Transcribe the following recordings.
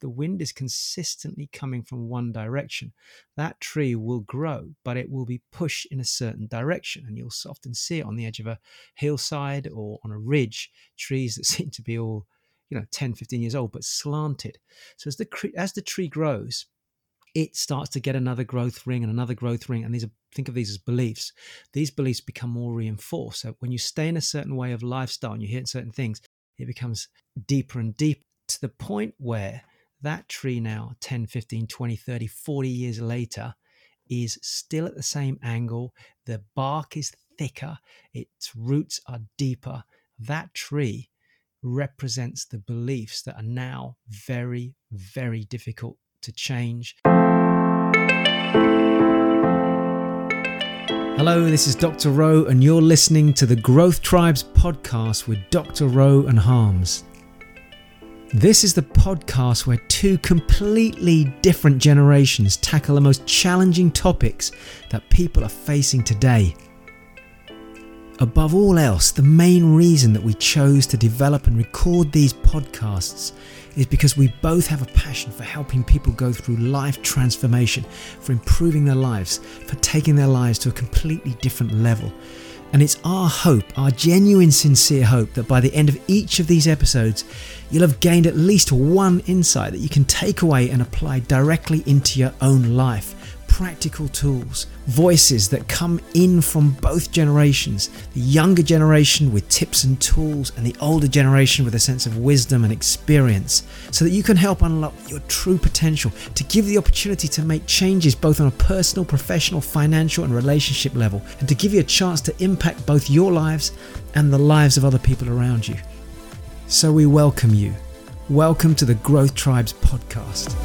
the wind is consistently coming from one direction, that tree will grow, but it will be pushed in a certain direction. And you'll often see it on the edge of a hillside or on a ridge, trees that seem to be all, you know, 10, 15 years old, but slanted. So as the, as the tree grows, it starts to get another growth ring and another growth ring. And these are, think of these as beliefs. These beliefs become more reinforced. So when you stay in a certain way of lifestyle and you hit certain things, it becomes deeper and deeper to the point where that tree now 10 15 20 30 40 years later is still at the same angle the bark is thicker its roots are deeper that tree represents the beliefs that are now very very difficult to change Hello, this is Dr. Rowe, and you're listening to the Growth Tribes podcast with Dr. Rowe and Harms. This is the podcast where two completely different generations tackle the most challenging topics that people are facing today. Above all else, the main reason that we chose to develop and record these podcasts is because we both have a passion for helping people go through life transformation, for improving their lives, for taking their lives to a completely different level. And it's our hope, our genuine, sincere hope, that by the end of each of these episodes, you'll have gained at least one insight that you can take away and apply directly into your own life practical tools, voices that come in from both generations the younger generation with tips and tools, and the older generation with a sense of wisdom and experience, so that you can help unlock your true potential to give the opportunity to make changes both on a personal, professional, financial, and relationship level, and to give you a chance to impact both your lives and the lives of other people around you. So we welcome you. Welcome to the Growth Tribes podcast.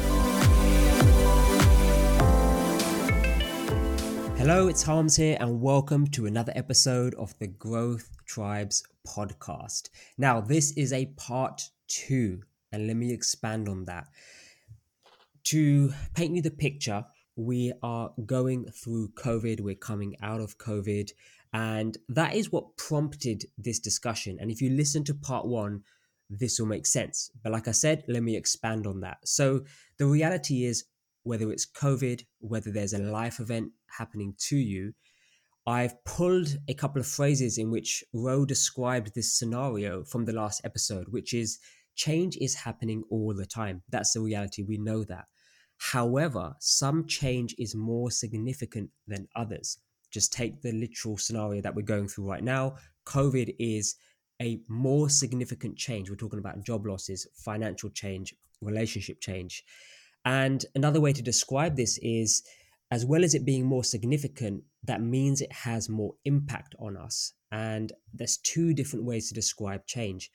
Hello, it's Harms here, and welcome to another episode of the Growth Tribes podcast. Now, this is a part two, and let me expand on that. To paint you the picture, we are going through COVID, we're coming out of COVID, and that is what prompted this discussion. And if you listen to part one, this will make sense. But like I said, let me expand on that. So, the reality is, whether it's COVID, whether there's a life event happening to you, I've pulled a couple of phrases in which Rowe described this scenario from the last episode, which is change is happening all the time. That's the reality. We know that. However, some change is more significant than others. Just take the literal scenario that we're going through right now. COVID is a more significant change. We're talking about job losses, financial change, relationship change. And another way to describe this is as well as it being more significant, that means it has more impact on us. And there's two different ways to describe change.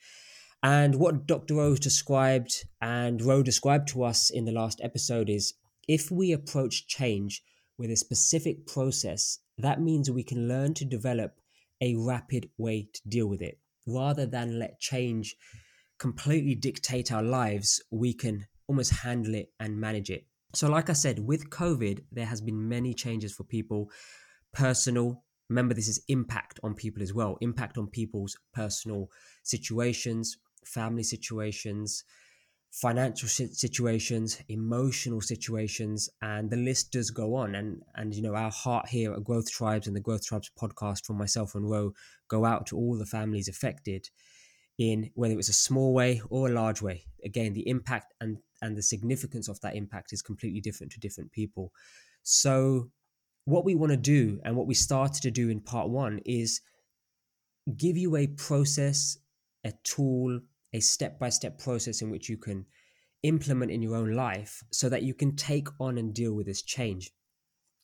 And what Dr. Rose described and Rowe described to us in the last episode is if we approach change with a specific process, that means we can learn to develop a rapid way to deal with it. Rather than let change completely dictate our lives, we can almost handle it and manage it. So, like I said, with COVID, there has been many changes for people, personal. Remember, this is impact on people as well, impact on people's personal situations, family situations, financial situations, emotional situations, and the list does go on. And and you know, our heart here at Growth Tribes and the Growth Tribes podcast from myself and Rowe go out to all the families affected in whether it's a small way or a large way. Again, the impact and and the significance of that impact is completely different to different people. So, what we want to do and what we started to do in part one is give you a process, a tool, a step by step process in which you can implement in your own life so that you can take on and deal with this change.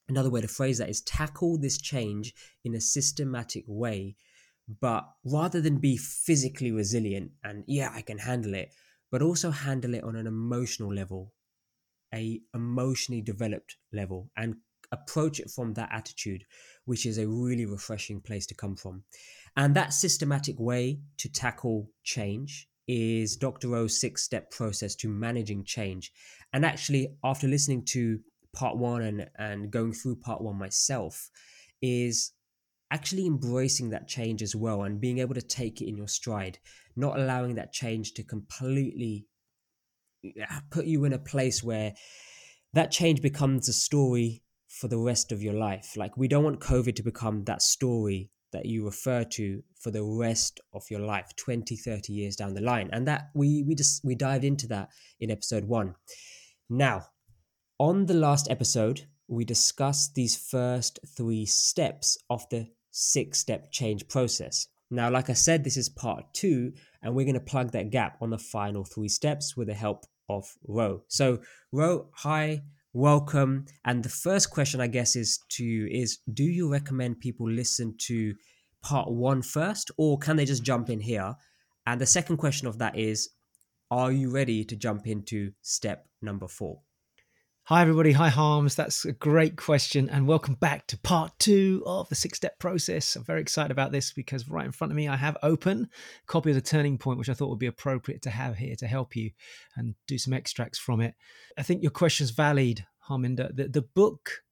Another way to phrase that is tackle this change in a systematic way, but rather than be physically resilient and, yeah, I can handle it, but also handle it on an emotional level, a emotionally developed level, and approach it from that attitude, which is a really refreshing place to come from. And that systematic way to tackle change is Dr. Rowe's six step process to managing change. And actually, after listening to part one and, and going through part one myself, is actually embracing that change as well and being able to take it in your stride, not allowing that change to completely put you in a place where that change becomes a story for the rest of your life. Like we don't want COVID to become that story that you refer to for the rest of your life 20 30 years down the line. And that we we just we dived into that in episode 1 now on the last episode we discussed these first 3 steps of the 6 step change process now like i said this is part 2 and we're going to plug that gap on the final 3 steps with the help of Ro so Ro hi welcome. And the first question, I guess, is to you is do you recommend people listen to part one first, or can they just jump in here? And the second question of that is, are you ready to jump into step number four? Hi, everybody. Hi, Harms. That's a great question. And welcome back to part two of the six step process. I'm very excited about this because right in front of me, I have open copy of the turning point, which I thought would be appropriate to have here to help you and do some extracts from it. I think your question's valid, Harminder. The, the book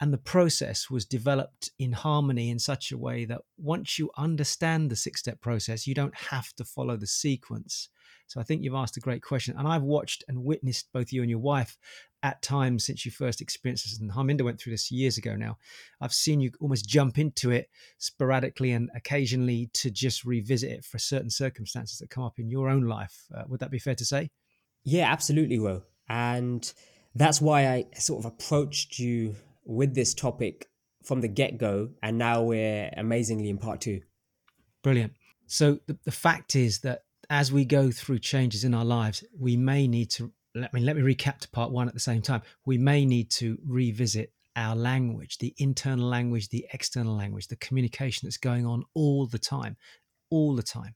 and the process was developed in harmony in such a way that once you understand the six step process, you don't have to follow the sequence. So I think you've asked a great question. And I've watched and witnessed both you and your wife at times since you first experienced this, and Harminder went through this years ago now, I've seen you almost jump into it sporadically and occasionally to just revisit it for certain circumstances that come up in your own life. Uh, would that be fair to say? Yeah, absolutely, Will. And that's why I sort of approached you with this topic from the get go. And now we're amazingly in part two. Brilliant. So the, the fact is that as we go through changes in our lives, we may need to let me let me recap to part one at the same time. We may need to revisit our language, the internal language, the external language, the communication that's going on all the time, all the time.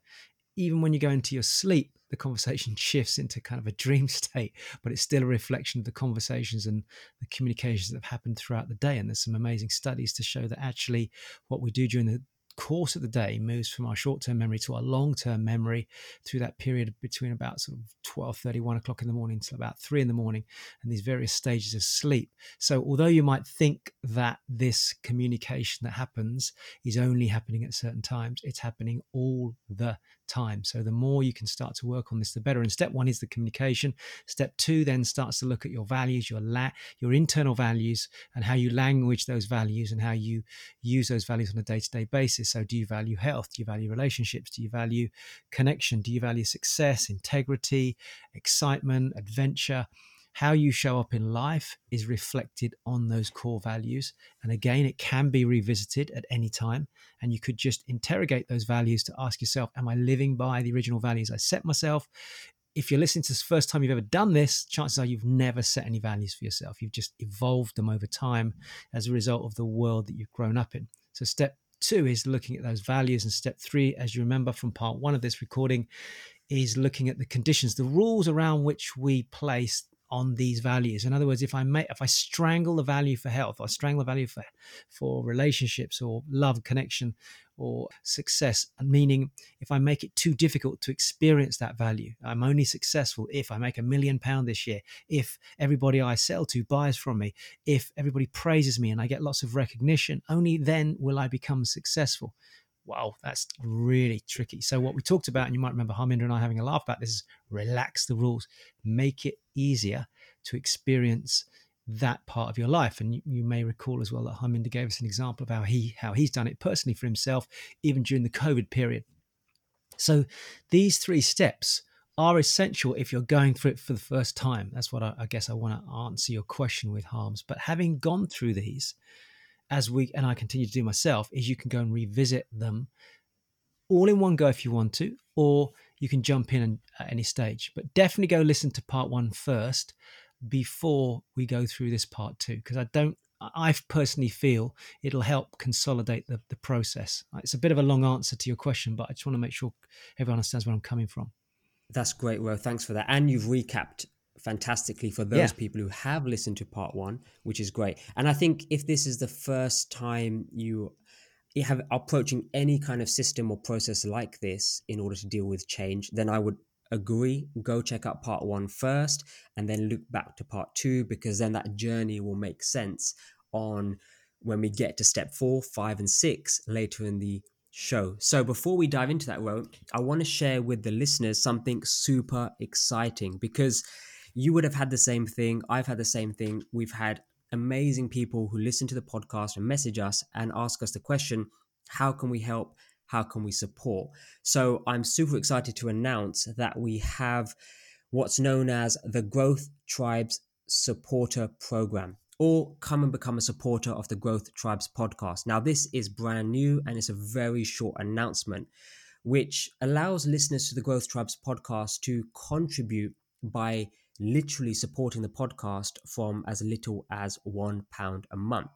Even when you go into your sleep, the conversation shifts into kind of a dream state, but it's still a reflection of the conversations and the communications that have happened throughout the day. And there's some amazing studies to show that actually what we do during the course of the day moves from our short-term memory to our long-term memory through that period between about sort of 12 30 1 o'clock in the morning till about 3 in the morning and these various stages of sleep. So although you might think that this communication that happens is only happening at certain times it's happening all the time. So the more you can start to work on this, the better. And step one is the communication. Step two then starts to look at your values, your la- your internal values, and how you language those values and how you use those values on a day to day basis. So do you value health? Do you value relationships? Do you value connection? Do you value success, integrity, excitement, adventure? How you show up in life is reflected on those core values. And again, it can be revisited at any time. And you could just interrogate those values to ask yourself, Am I living by the original values I set myself? If you're listening to this first time you've ever done this, chances are you've never set any values for yourself. You've just evolved them over time as a result of the world that you've grown up in. So, step two is looking at those values. And step three, as you remember from part one of this recording, is looking at the conditions, the rules around which we place on these values. In other words, if I make if I strangle the value for health, or strangle the value for for relationships or love, connection, or success, meaning if I make it too difficult to experience that value, I'm only successful if I make a million pound this year, if everybody I sell to buys from me, if everybody praises me and I get lots of recognition, only then will I become successful wow, that's really tricky. So, what we talked about, and you might remember Harminder and I having a laugh about this, is relax the rules, make it easier to experience that part of your life. And you, you, may recall as well that Harminder gave us an example of how he how he's done it personally for himself, even during the COVID period. So, these three steps are essential if you're going through it for the first time. That's what I, I guess I want to answer your question with harms. But having gone through these, as we and I continue to do myself is you can go and revisit them all in one go if you want to, or you can jump in at any stage. But definitely go listen to part one first before we go through this part two, because I don't. I personally feel it'll help consolidate the, the process. It's a bit of a long answer to your question, but I just want to make sure everyone understands where I'm coming from. That's great, Ro. Thanks for that. And you've recapped fantastically for those yeah. people who have listened to part one, which is great. And I think if this is the first time you have approaching any kind of system or process like this in order to deal with change, then I would agree go check out part one first and then look back to part two because then that journey will make sense on when we get to step four five and six later in the show so before we dive into that Ro, i want to share with the listeners something super exciting because you would have had the same thing. I've had the same thing. We've had amazing people who listen to the podcast and message us and ask us the question how can we help? How can we support? So I'm super excited to announce that we have what's known as the Growth Tribes Supporter Program or come and become a supporter of the Growth Tribes podcast. Now, this is brand new and it's a very short announcement, which allows listeners to the Growth Tribes podcast to contribute by literally supporting the podcast from as little as one pound a month.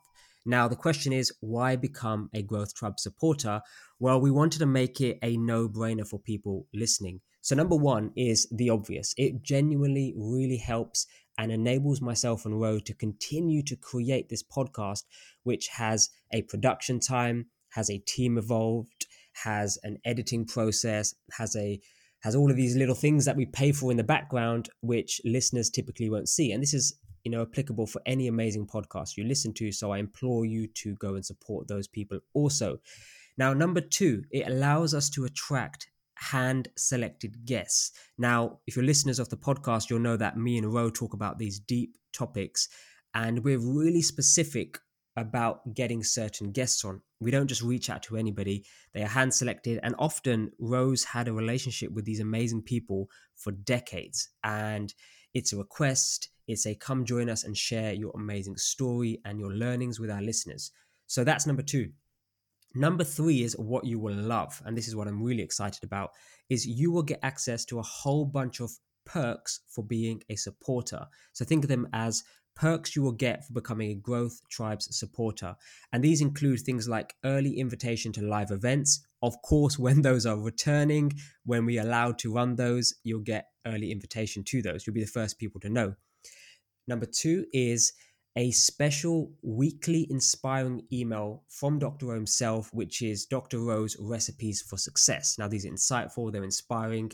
Now, the question is, why become a Growth Tribe supporter? Well, we wanted to make it a no brainer for people listening. So, number one is the obvious. It genuinely really helps and enables myself and Ro to continue to create this podcast, which has a production time, has a team involved, has an editing process, has a has all of these little things that we pay for in the background, which listeners typically won't see. And this is you know applicable for any amazing podcast you listen to. So I implore you to go and support those people also. Now, number two, it allows us to attract hand selected guests. Now, if you're listeners of the podcast, you'll know that me and Ro talk about these deep topics, and we're really specific about getting certain guests on. We don't just reach out to anybody, they are hand selected. And often, Rowe's had a relationship with these amazing people for decades. And it's a request, it's a come join us and share your amazing story and your learnings with our listeners. So that's number two. Number three is what you will love. And this is what I'm really excited about is you will get access to a whole bunch of perks for being a supporter. So think of them as perks you will get for becoming a Growth Tribes supporter. And these include things like early invitation to live events. Of course, when those are returning, when we are allowed to run those, you'll get early invitation to those. You'll be the first people to know. Number two is a special weekly inspiring email from Dr. Ro himself, which is Dr. Ro's recipes for success. Now, these are insightful, they're inspiring.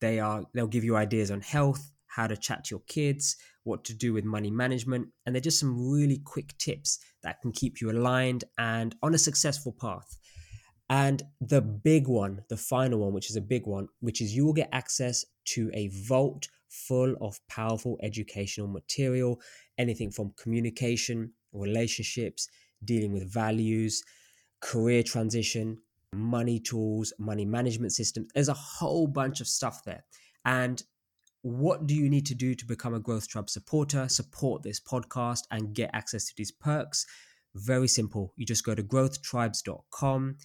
They are they'll give you ideas on health, how to chat to your kids, what to do with money management, and they're just some really quick tips that can keep you aligned and on a successful path. And the big one, the final one, which is a big one, which is you will get access to a vault full of powerful educational material, anything from communication, relationships, dealing with values, career transition, money tools, money management systems. There's a whole bunch of stuff there. And what do you need to do to become a Growth Tribe supporter, support this podcast, and get access to these perks? Very simple. You just go to growthtribes.com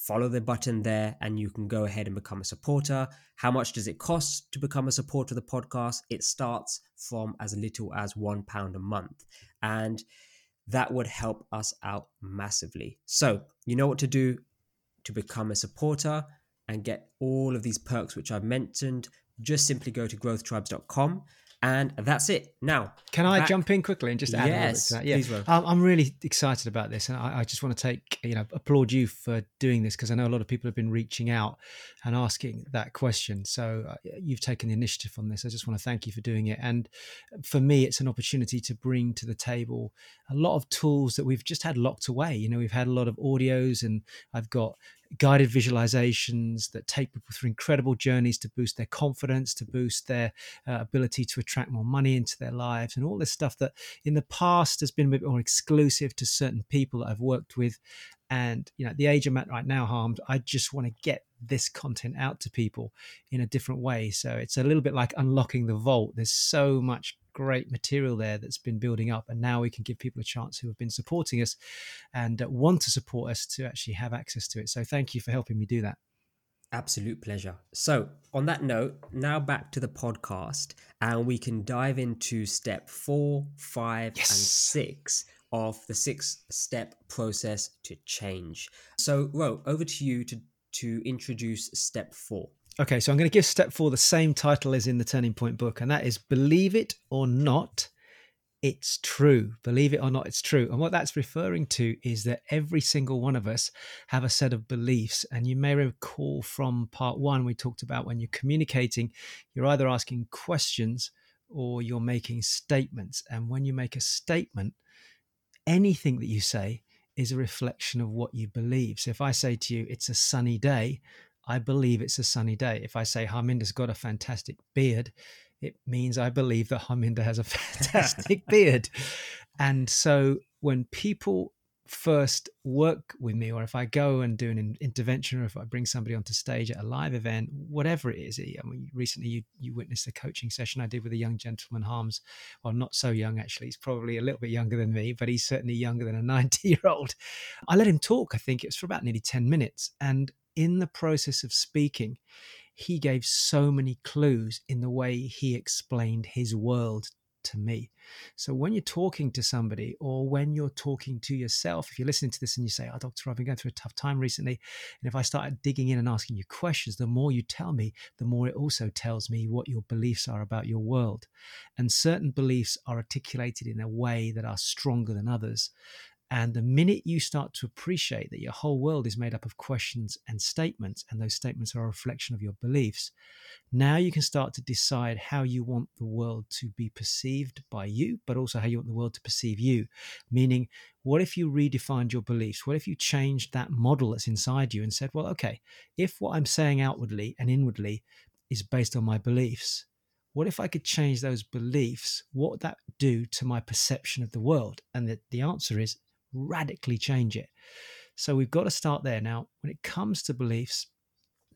follow the button there and you can go ahead and become a supporter. How much does it cost to become a supporter of the podcast? It starts from as little as one pound a month. And that would help us out massively. So, you know what to do to become a supporter and get all of these perks which I've mentioned. Just simply go to growthtribes.com and that's it. Now, can I back... jump in quickly and just add yes, to that? Yeah, I'm really excited about this, and I, I, just want to take you know applaud you for doing this because I know a lot of people have been reaching out and asking that question. So uh, you've taken the initiative on this. I just want to thank you for doing it. And for me, it's an opportunity to bring to the table a lot of tools that we've just had locked away. You know, we've had a lot of audios, and I've got guided visualizations that take people through incredible journeys to boost their confidence, to boost their uh, ability to attract more money into their lives, and all this stuff that in the past has been a bit more exclusive to certain people that I've worked with. And you know, at the age I'm at right now, harmed, I just want to get this content out to people in a different way. So it's a little bit like unlocking the vault. There's so much great material there that's been building up. And now we can give people a chance who have been supporting us and uh, want to support us to actually have access to it. So thank you for helping me do that. Absolute pleasure. So, on that note, now back to the podcast, and we can dive into step four, five, yes. and six of the six step process to change. So, Ro, over to you to, to introduce step four. Okay, so I'm going to give step four the same title as in the Turning Point book, and that is Believe It or Not, It's True. Believe it or not, it's true. And what that's referring to is that every single one of us have a set of beliefs. And you may recall from part one, we talked about when you're communicating, you're either asking questions or you're making statements. And when you make a statement, anything that you say is a reflection of what you believe. So if I say to you, it's a sunny day, I believe it's a sunny day. If I say Harminder's got a fantastic beard, it means I believe that Harminder has a fantastic beard. And so when people first work with me, or if I go and do an intervention, or if I bring somebody onto stage at a live event, whatever it is. Eh, I mean, recently you you witnessed a coaching session I did with a young gentleman, Harms. Well, not so young actually. He's probably a little bit younger than me, but he's certainly younger than a 90 year old. I let him talk. I think it was for about nearly 10 minutes, and in the process of speaking, he gave so many clues in the way he explained his world to me. So when you're talking to somebody or when you're talking to yourself, if you're listening to this and you say, Oh, doctor, I've been going through a tough time recently. And if I start digging in and asking you questions, the more you tell me, the more it also tells me what your beliefs are about your world. And certain beliefs are articulated in a way that are stronger than others. And the minute you start to appreciate that your whole world is made up of questions and statements, and those statements are a reflection of your beliefs, now you can start to decide how you want the world to be perceived by you, but also how you want the world to perceive you. Meaning, what if you redefined your beliefs? What if you changed that model that's inside you and said, well, okay, if what I'm saying outwardly and inwardly is based on my beliefs, what if I could change those beliefs? What would that do to my perception of the world? And the, the answer is radically change it. So we've got to start there. Now, when it comes to beliefs,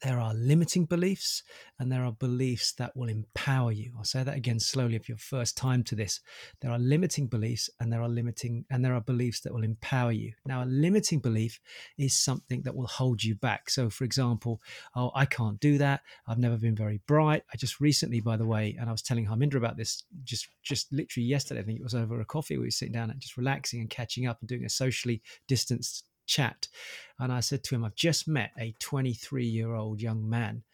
there are limiting beliefs and there are beliefs that will empower you. I'll say that again slowly if you're first time to this. There are limiting beliefs and there are limiting and there are beliefs that will empower you. Now a limiting belief is something that will hold you back. So for example, oh I can't do that. I've never been very bright. I just recently by the way and I was telling Harminder about this just just literally yesterday I think it was over a coffee we were sitting down and just relaxing and catching up and doing a socially distanced chat. And I said to him, I've just met a 23 year old young man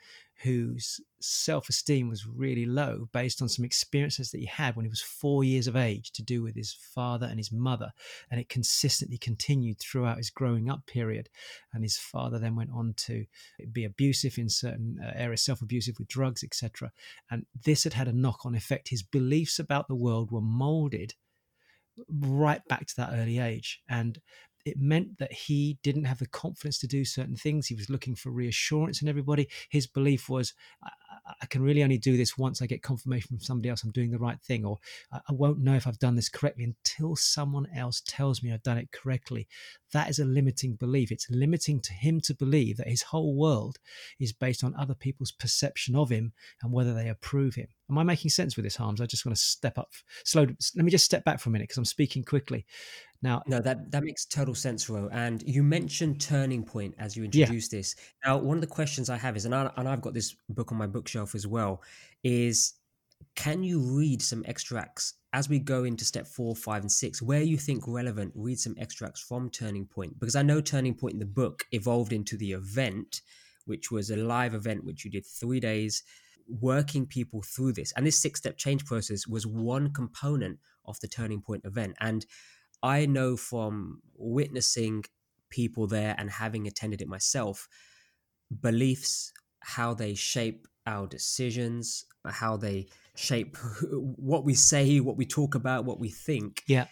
whose self esteem was really low based on some experiences that he had when he was four years of age to do with his father and his mother. And it consistently continued throughout his growing up period. And his father then went on to be abusive in certain uh, areas, self abusive with drugs, etc. And this had had a knock on effect. His beliefs about the world were molded right back to that early age. And it meant that he didn't have the confidence to do certain things. He was looking for reassurance in everybody. His belief was, I, I, can really only do this once I get confirmation from somebody else I'm doing the right thing, or I, won't know if I've done this correctly until someone else tells me I've done it correctly. That is a limiting belief. It's limiting to him to believe that his whole world is based on other people's perception of him and whether they approve him. Am I making sense with this, Harms? I just want to step up, slow. Let me just step back for a minute because I'm speaking quickly. Now, no, that that makes total sense, Ro. And you mentioned turning point as you introduced yeah. this. Now, one of the questions I have is, and I, and I've got this book on my bookshelf as well, is can you read some extracts as we go into step four, five, and six, where you think relevant? Read some extracts from Turning Point because I know Turning Point in the book evolved into the event, which was a live event which you did three days working people through this. And this six step change process was one component of the Turning Point event. And I know from witnessing people there and having attended it myself, beliefs, how they shape our decisions, how they shape what we say, what we talk about, what we think. Yeah.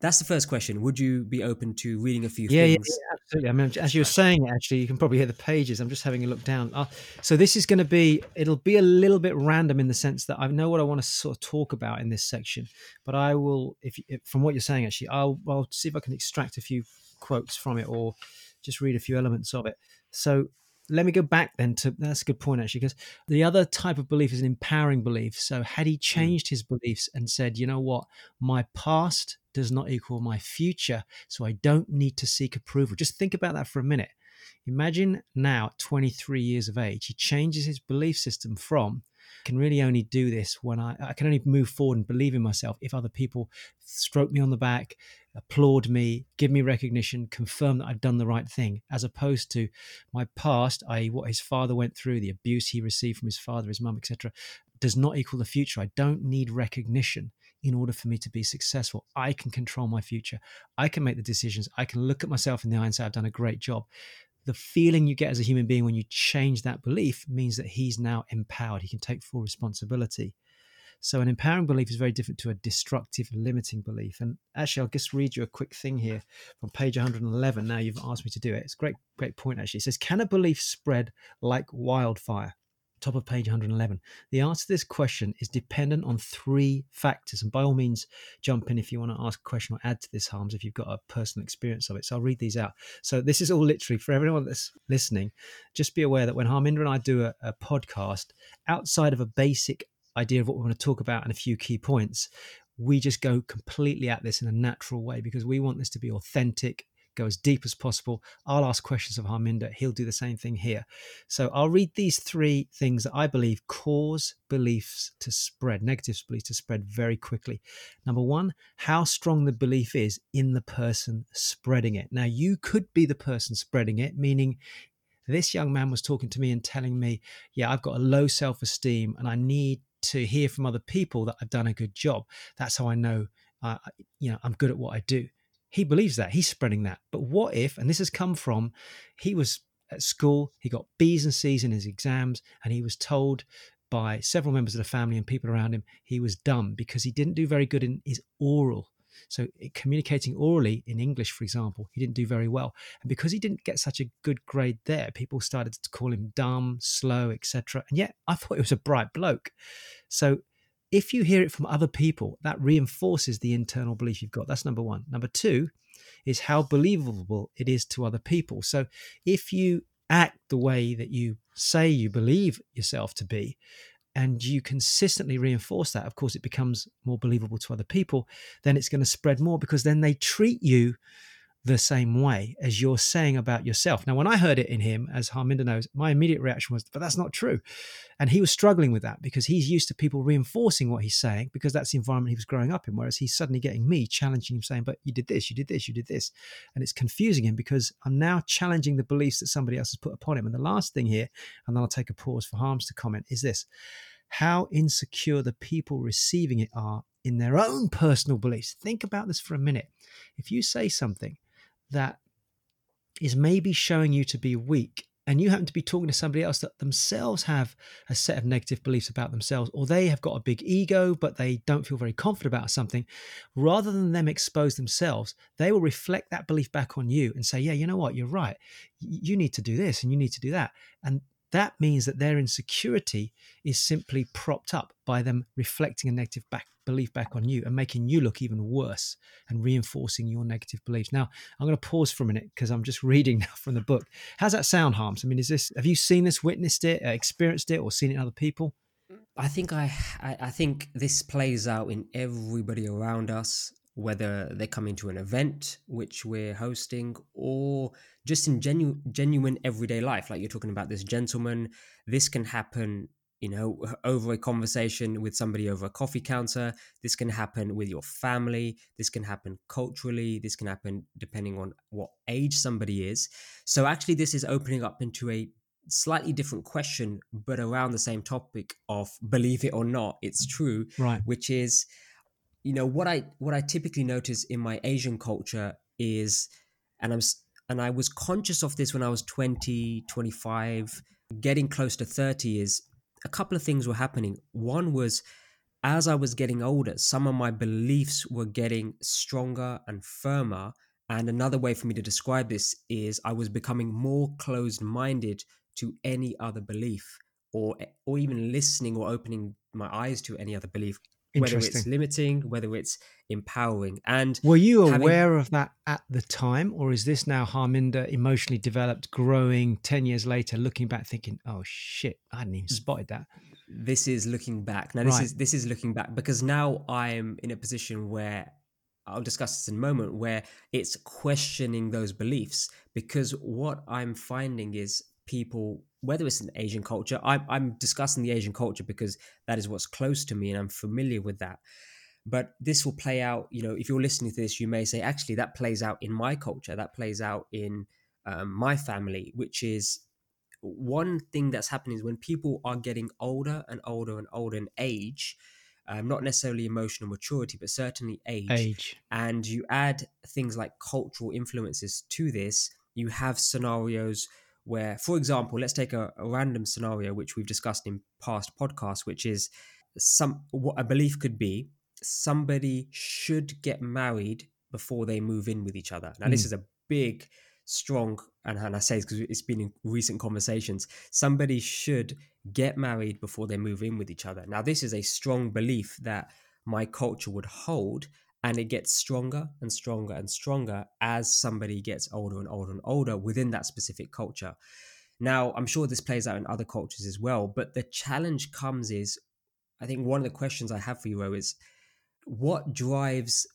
That's the first question. Would you be open to reading a few yeah, things? Yeah, absolutely. I mean, as you were saying, actually, you can probably hear the pages. I'm just having a look down. Uh, so this is going to be, it'll be a little bit random in the sense that I know what I want to sort of talk about in this section, but I will, if, if from what you're saying, actually, I'll, I'll see if I can extract a few quotes from it or just read a few elements of it. So let me go back then to that's a good point actually because the other type of belief is an empowering belief. So had he hmm. changed his beliefs and said you know what? My past does not equal my future so i don't need to seek approval. Just think about that for a minute. Imagine now at 23 years of age he changes his belief system from can really only do this when I, I can only move forward and believe in myself if other people stroke me on the back, applaud me, give me recognition, confirm that I've done the right thing, as opposed to my past, i.e., what his father went through, the abuse he received from his father, his mum, etc., does not equal the future. I don't need recognition in order for me to be successful. I can control my future. I can make the decisions. I can look at myself in the eye and say, I've done a great job the feeling you get as a human being when you change that belief means that he's now empowered. He can take full responsibility. So, an empowering belief is very different to a destructive, limiting belief. And actually, I'll just read you a quick thing here from page 111. Now you've asked me to do it. It's a great, great point, actually. It says, Can a belief spread like wildfire? Top of page 111. The answer to this question is dependent on three factors. And by all means, jump in if you want to ask a question or add to this, Harms, if you've got a personal experience of it. So I'll read these out. So this is all literally for everyone that's listening. Just be aware that when Harminder and I do a, a podcast, outside of a basic idea of what we want to talk about and a few key points, we just go completely at this in a natural way because we want this to be authentic go as deep as possible. I'll ask questions of Harminder. He'll do the same thing here. So I'll read these three things that I believe cause beliefs to spread, negative beliefs to spread very quickly. Number one, how strong the belief is in the person spreading it. Now, you could be the person spreading it, meaning this young man was talking to me and telling me, yeah, I've got a low self esteem and I need to hear from other people that I've done a good job. That's how I know, uh, you know, I'm good at what I do. He believes that. He's spreading that. But what if, and this has come from, he was at school, he got B's and C's in his exams, and he was told by several members of the family and people around him he was dumb because he didn't do very good in his oral. So eh, communicating orally in English, for example, he didn't do very well. And because he didn't get such a good grade there, people started to call him dumb, slow, etc. And yet I thought he was a bright bloke. So if you hear it from other people, that reinforces the internal belief you've got. That's number one. Number two is how believable it is to other people. So if you act the way that you say you believe yourself to be, and you consistently reinforce that, of course, it becomes more believable to other people, then it's going to spread more because then they treat you the same way as you're saying about yourself. Now, when I heard it in him, as Harminder knows, my immediate reaction was, but that's not true. And he was struggling with that because he's used to people reinforcing what he's saying because that's the environment he was growing up in. Whereas he's suddenly getting me challenging him, saying, but you did this, you did this, you did this. And it's confusing him because I'm now challenging the beliefs that somebody else has put upon him. And the last thing here, and then I'll take a pause for Harms to comment, is this how insecure the people receiving it are in their own personal beliefs. Think about this for a minute. If you say something that is maybe showing you to be weak and you happen to be talking to somebody else that themselves have a set of negative beliefs about themselves, or they have got a big ego, but they don't feel very confident about something, rather than them expose themselves, they will reflect that belief back on you and say, Yeah, you know what? You're right. You need to do this and you need to do that. And that means that their insecurity is simply propped up by them reflecting a negative back, belief back on you and making you look even worse and reinforcing your negative beliefs. Now, I'm going to pause for a minute because I'm just reading now from the book. How's that sound, Harms? I mean, is this have you seen this, witnessed it, uh, experienced it, or seen it in other people? I think I, I, I think this plays out in everybody around us whether they come into an event which we're hosting or just in genu- genuine everyday life. Like you're talking about this gentleman. This can happen you know over a conversation with somebody over a coffee counter. This can happen with your family. This can happen culturally. This can happen depending on what age somebody is. So actually this is opening up into a slightly different question but around the same topic of believe it or not it's true right. which is you know what i what i typically notice in my asian culture is and i'm and i was conscious of this when i was 20 25 getting close to 30 is a couple of things were happening. One was as i was getting older some of my beliefs were getting stronger and firmer. And another way for me to describe this is i was becoming more closed minded to any other belief or or even listening or opening my eyes to any other belief whether it's limiting, whether it's empowering. And were you aware of that at the time, or is this now Harminder emotionally developed, growing ten years later, looking back, thinking, "Oh shit, I hadn't even mm. spotted that." This is looking back. Now, this right. is this is looking back because now I'm in a position where I'll discuss this in a moment, where it's questioning those beliefs because what I'm finding is people whether it's an Asian culture, I'm, I'm discussing the Asian culture because that is what's close to me and I'm familiar with that. But this will play out, you know, if you're listening to this, you may say, actually, that plays out in my culture, that plays out in um, my family, which is one thing that's happening is when people are getting older and older and older in age, um, not necessarily emotional maturity, but certainly age. Age. And you add things like cultural influences to this, you have scenarios where, for example, let's take a, a random scenario which we've discussed in past podcasts, which is some what a belief could be somebody should get married before they move in with each other. Now, mm. this hmm. is a big strong, and, and I say this because it's been in recent conversations, somebody should get married before they move in with each other. Now, this is a strong belief that my culture would hold, and it gets stronger and stronger and stronger as somebody gets older and older and older within that specific culture. Now, I'm sure this plays out in other cultures as well, but the challenge comes is I think one of the questions I have for you, Ro, is what drives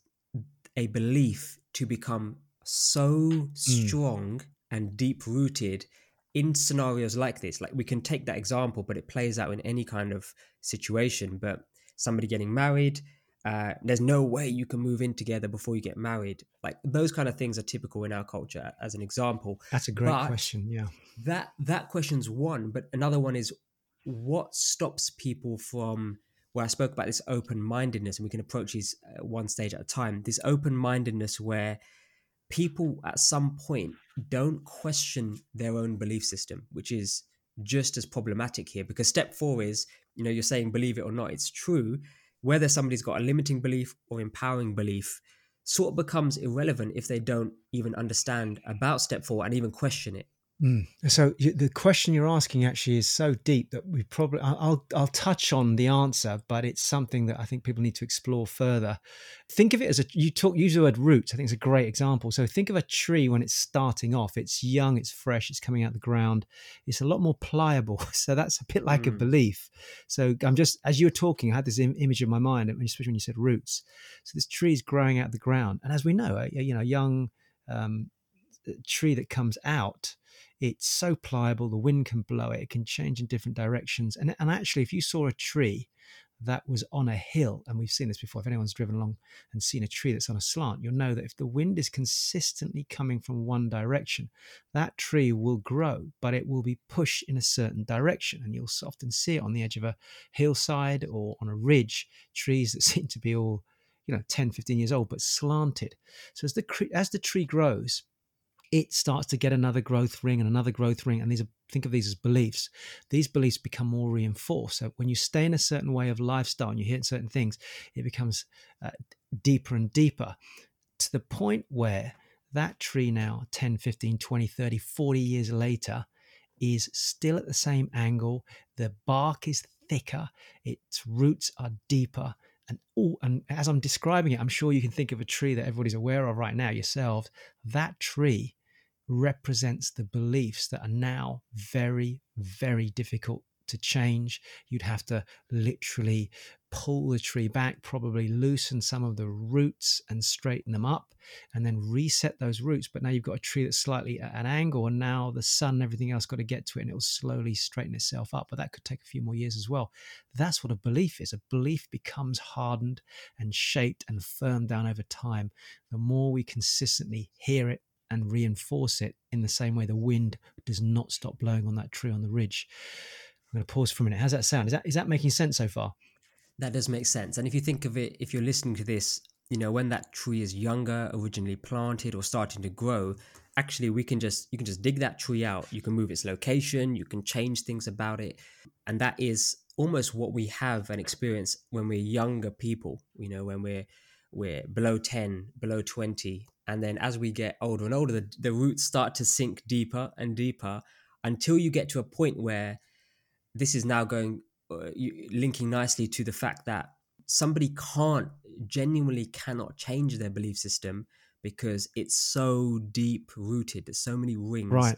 a belief to become so mm. strong and deep rooted in scenarios like this? Like we can take that example, but it plays out in any kind of situation. But somebody getting married, uh, there's no way you can move in together before you get married. Like those kind of things are typical in our culture, as an example. That's a great but question. Yeah, that that question's one, but another one is what stops people from where I spoke about this open mindedness, and we can approach these one stage at a time. This open mindedness where people at some point don't question their own belief system, which is just as problematic here. Because step four is, you know, you're saying believe it or not, it's true. Whether somebody's got a limiting belief or empowering belief sort of becomes irrelevant if they don't even understand about step four and even question it. Mm. So the question you're asking actually is so deep that we probably I'll I'll touch on the answer, but it's something that I think people need to explore further. Think of it as a you talk use the word roots. I think it's a great example. So think of a tree when it's starting off. It's young, it's fresh, it's coming out of the ground. It's a lot more pliable. So that's a bit like mm. a belief. So I'm just as you were talking, I had this Im- image in my mind, especially when you said roots. So this tree is growing out of the ground, and as we know, a, you know, young um, tree that comes out it's so pliable, the wind can blow it, it can change in different directions. And, and actually, if you saw a tree that was on a hill, and we've seen this before, if anyone's driven along and seen a tree that's on a slant, you'll know that if the wind is consistently coming from one direction, that tree will grow, but it will be pushed in a certain direction. And you'll often see it on the edge of a hillside or on a ridge, trees that seem to be all you know 10 15 years old but slanted so as the as the tree grows it starts to get another growth ring and another growth ring. And these are, think of these as beliefs. These beliefs become more reinforced. So when you stay in a certain way of lifestyle and you hit certain things, it becomes uh, deeper and deeper to the point where that tree now, 10, 15, 20, 30, 40 years later, is still at the same angle. The bark is thicker, its roots are deeper. And, all, and as I'm describing it, I'm sure you can think of a tree that everybody's aware of right now yourselves. That tree represents the beliefs that are now very, very difficult to change. You'd have to literally pull the tree back, probably loosen some of the roots and straighten them up, and then reset those roots. But now you've got a tree that's slightly at an angle, and now the sun and everything else got to get to it, and it will slowly straighten itself up. But that could take a few more years as well. That's what a belief is. A belief becomes hardened and shaped and firm down over time. The more we consistently hear it, and reinforce it in the same way the wind does not stop blowing on that tree on the ridge. I'm going to pause for a minute. How's that sound? Is that is that making sense so far? That does make sense. And if you think of it, if you're listening to this, you know, when that tree is younger, originally planted or starting to grow, actually we can just you can just dig that tree out. You can move its location, you can change things about it. And that is almost what we have and experience when we're younger people, you know, when we're we're below 10, below 20, and then as we get older and older, the, the roots start to sink deeper and deeper until you get to a point where this is now going, uh, you, linking nicely to the fact that somebody can't, genuinely cannot change their belief system because it's so deep rooted. There's so many rings. Right.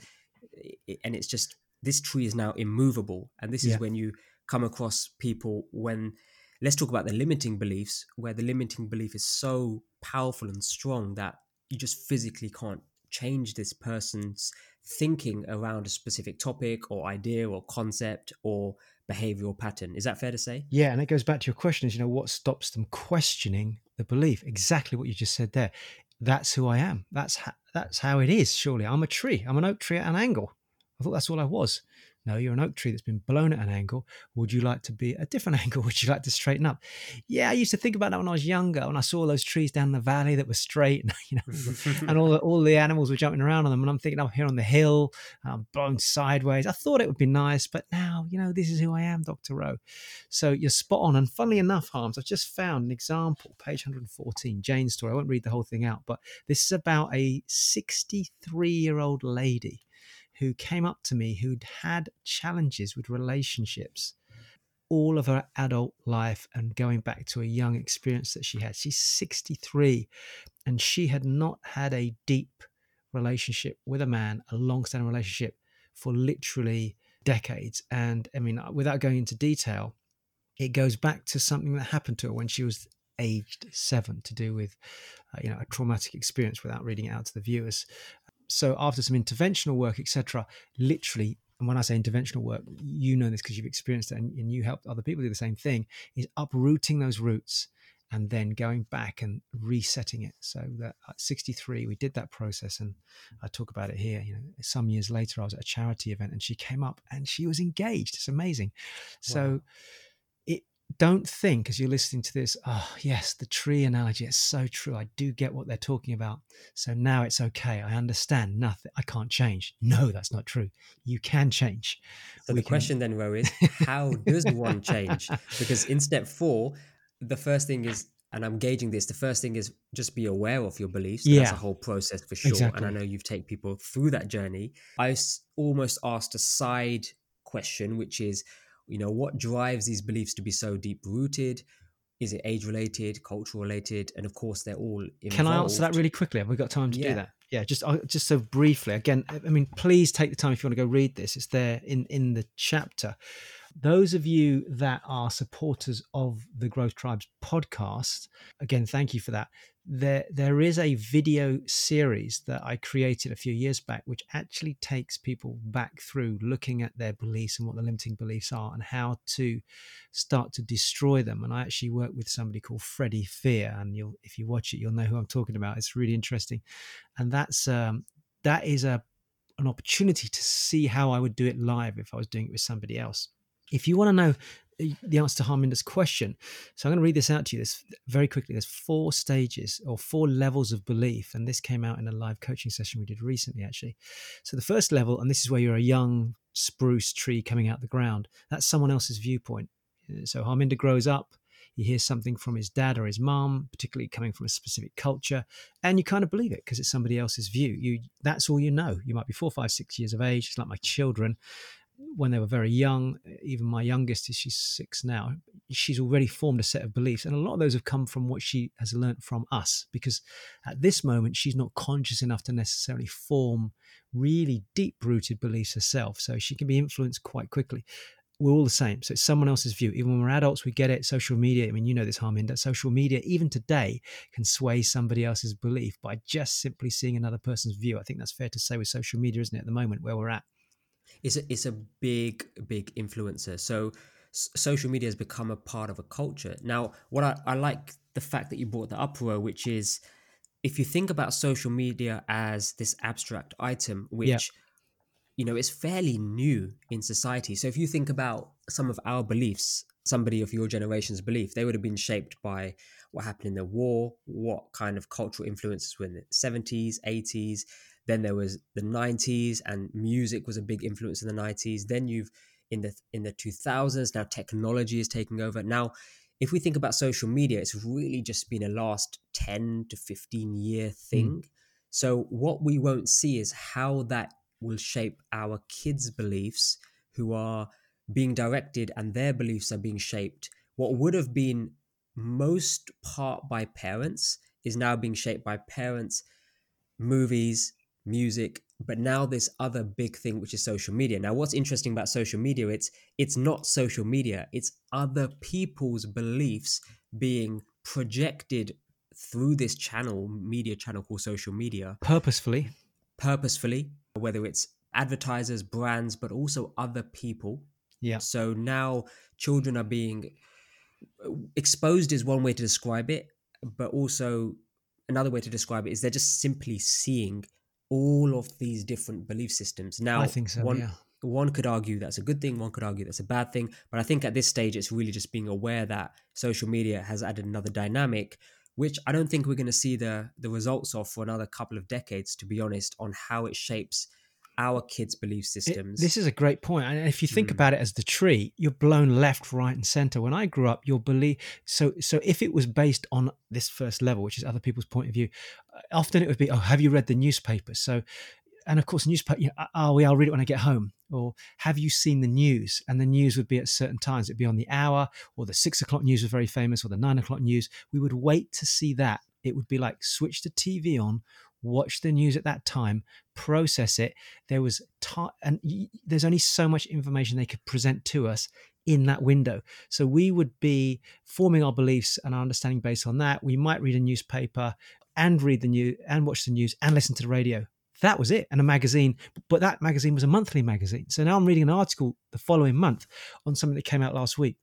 And it's just, this tree is now immovable. And this yeah. is when you come across people when let's talk about the limiting beliefs where the limiting belief is so powerful and strong that you just physically can't change this person's thinking around a specific topic or idea or concept or behavioral pattern. Is that fair to say? Yeah, and it goes back to your question is, you know, what stops them questioning the belief? Exactly what you just said there. That's who I am. That's that's how it is, surely. I'm a tree. I'm an oak tree at an angle. I thought that's all I was. No, you're an oak tree that's been blown at an angle. Would you like to be a different angle? Would you like to straighten up? Yeah, I used to think about that when I was younger, when I saw those trees down the valley that were straight, and you know, and all the, all the animals were jumping around on them. And I'm thinking, I'm here on the hill, I'm blown sideways. I thought it would be nice, but now, you know, this is who I am, Dr. Rowe. So you're spot on. And funnily enough, Harms, I've just found an example, page 114, Jane's story. I won't read the whole thing out, but this is about a 63 year old lady who came up to me who'd had challenges with relationships all of her adult life and going back to a young experience that she had. She's 63 and she had not had a deep relationship with a man, a long standing relationship for literally decades. And I mean, without going into detail, it goes back to something that happened to her when she was aged seven to do with, uh, you know, a traumatic experience without reading it out to the viewers so after some interventional work etc literally and when i say interventional work you know this because you've experienced it and, and you helped other people do the same thing is uprooting those roots and then going back and resetting it. So that at 63 we did that process and i talk about it here you know some years later i was at a charity event and she came up and she was engaged. It's amazing. So wow don't think as you're listening to this, oh, yes, the tree analogy, it's so true. I do get what they're talking about. So now it's okay. I understand nothing. I can't change. No, that's not true. You can change. So we the can... question then, Rowe, is how does one change? Because in step four, the first thing is, and I'm gauging this, the first thing is just be aware of your beliefs. Yeah. That's a whole process for sure. Exactly. And I know you've taken people through that journey. I almost asked a side question, which is, you know what drives these beliefs to be so deep rooted is it age related cultural related and of course they're all involved. can i answer that really quickly? Have we got time to yeah. do that? Yeah just uh, just so briefly again i mean please take the time if you want to go read this. It's there in in the chapter. Those of you that are supporters of the growth tribes podcast again thank you for that there there is a video series that I created a few years back which actually takes people back through looking at their beliefs and what the limiting beliefs are and how to start to destroy them. And I actually work with somebody called Freddie Fear and you'll if you watch it you'll know who I'm talking about. It's really interesting. And that's um that is a an opportunity to see how I would do it live if I was doing it with somebody else. If you want to know the answer to Harminder's question. So I'm going to read this out to you this very quickly. There's four stages or four levels of belief, and this came out in a live coaching session we did recently, actually. So the first level, and this is where you're a young spruce tree coming out the ground. That's someone else's viewpoint. So Harminder grows up. He hears something from his dad or his mom, particularly coming from a specific culture, and you kind of believe it because it's somebody else's view. You that's all you know. You might be four, five, six years of age. It's like my children, when they were very young, even my youngest, is she's six now, she's already formed a set of beliefs. And a lot of those have come from what she has learnt from us, because at this moment, she's not conscious enough to necessarily form really deep rooted beliefs herself. So she can be influenced quite quickly. We're all the same. So it's someone else's view. Even when we're adults, we get it. Social media, I mean, you know this, Harminder. Social media, even today, can sway somebody else's belief by just simply seeing another person's view. I think that's fair to say with social media, isn't it, at the moment where we're at? It's a, it's a big big influencer. So s- social media has become a part of a culture. Now what I, I like the fact that you brought the uproar which is if you think about social media as this abstract item which yeah. you know is fairly new in society. So if you think about some of our beliefs somebody of your generation's belief they would have been shaped by what happened in the war what kind of cultural influences were in the 70s 80s then there was the 90s, and music was a big influence in the 90s. Then you've in the in the 2000s now technology is taking over. Now, if we think about social media, it's really just been a last 10 to 15 year thing. Mm. So what we won't see is how that will shape our kids' beliefs who are being directed and their beliefs are being shaped. What would have been most part by parents is now being shaped by parents, movies, music but now this other big thing which is social media. Now what's interesting about social media it's it's not social media it's other people's beliefs being projected through this channel media channel called social media purposefully. purposefully whether it's advertisers brands but also other people. Yeah. So now children are being exposed is one way to describe it but also another way to describe it is they're just simply seeing all of these different belief systems. Now, I think so. One, yeah. one could argue that's a good thing, one could argue that's a bad thing. But I think at this stage, it's really just being aware that social media has added another dynamic, which I don't think we're going to see the the results of for another couple of decades, to be honest, on how it shapes our kids' belief systems. It, this is a great point. And if you think mm. about it as the tree, you're blown left, right, and center. When I grew up, your belief so so if it was based on this first level, which is other people's point of view, uh, often it would be, oh, have you read the newspaper? So and of course, newspaper. You know, oh, yeah, I'll read it when I get home. Or have you seen the news? And the news would be at certain times. It'd be on the hour, or the six o'clock news was very famous, or the nine o'clock news. We would wait to see that. It would be like switch the TV on, watch the news at that time, process it. There was time, and there's only so much information they could present to us in that window. So we would be forming our beliefs and our understanding based on that. We might read a newspaper and read the news and watch the news and listen to the radio that was it and a magazine but that magazine was a monthly magazine so now i'm reading an article the following month on something that came out last week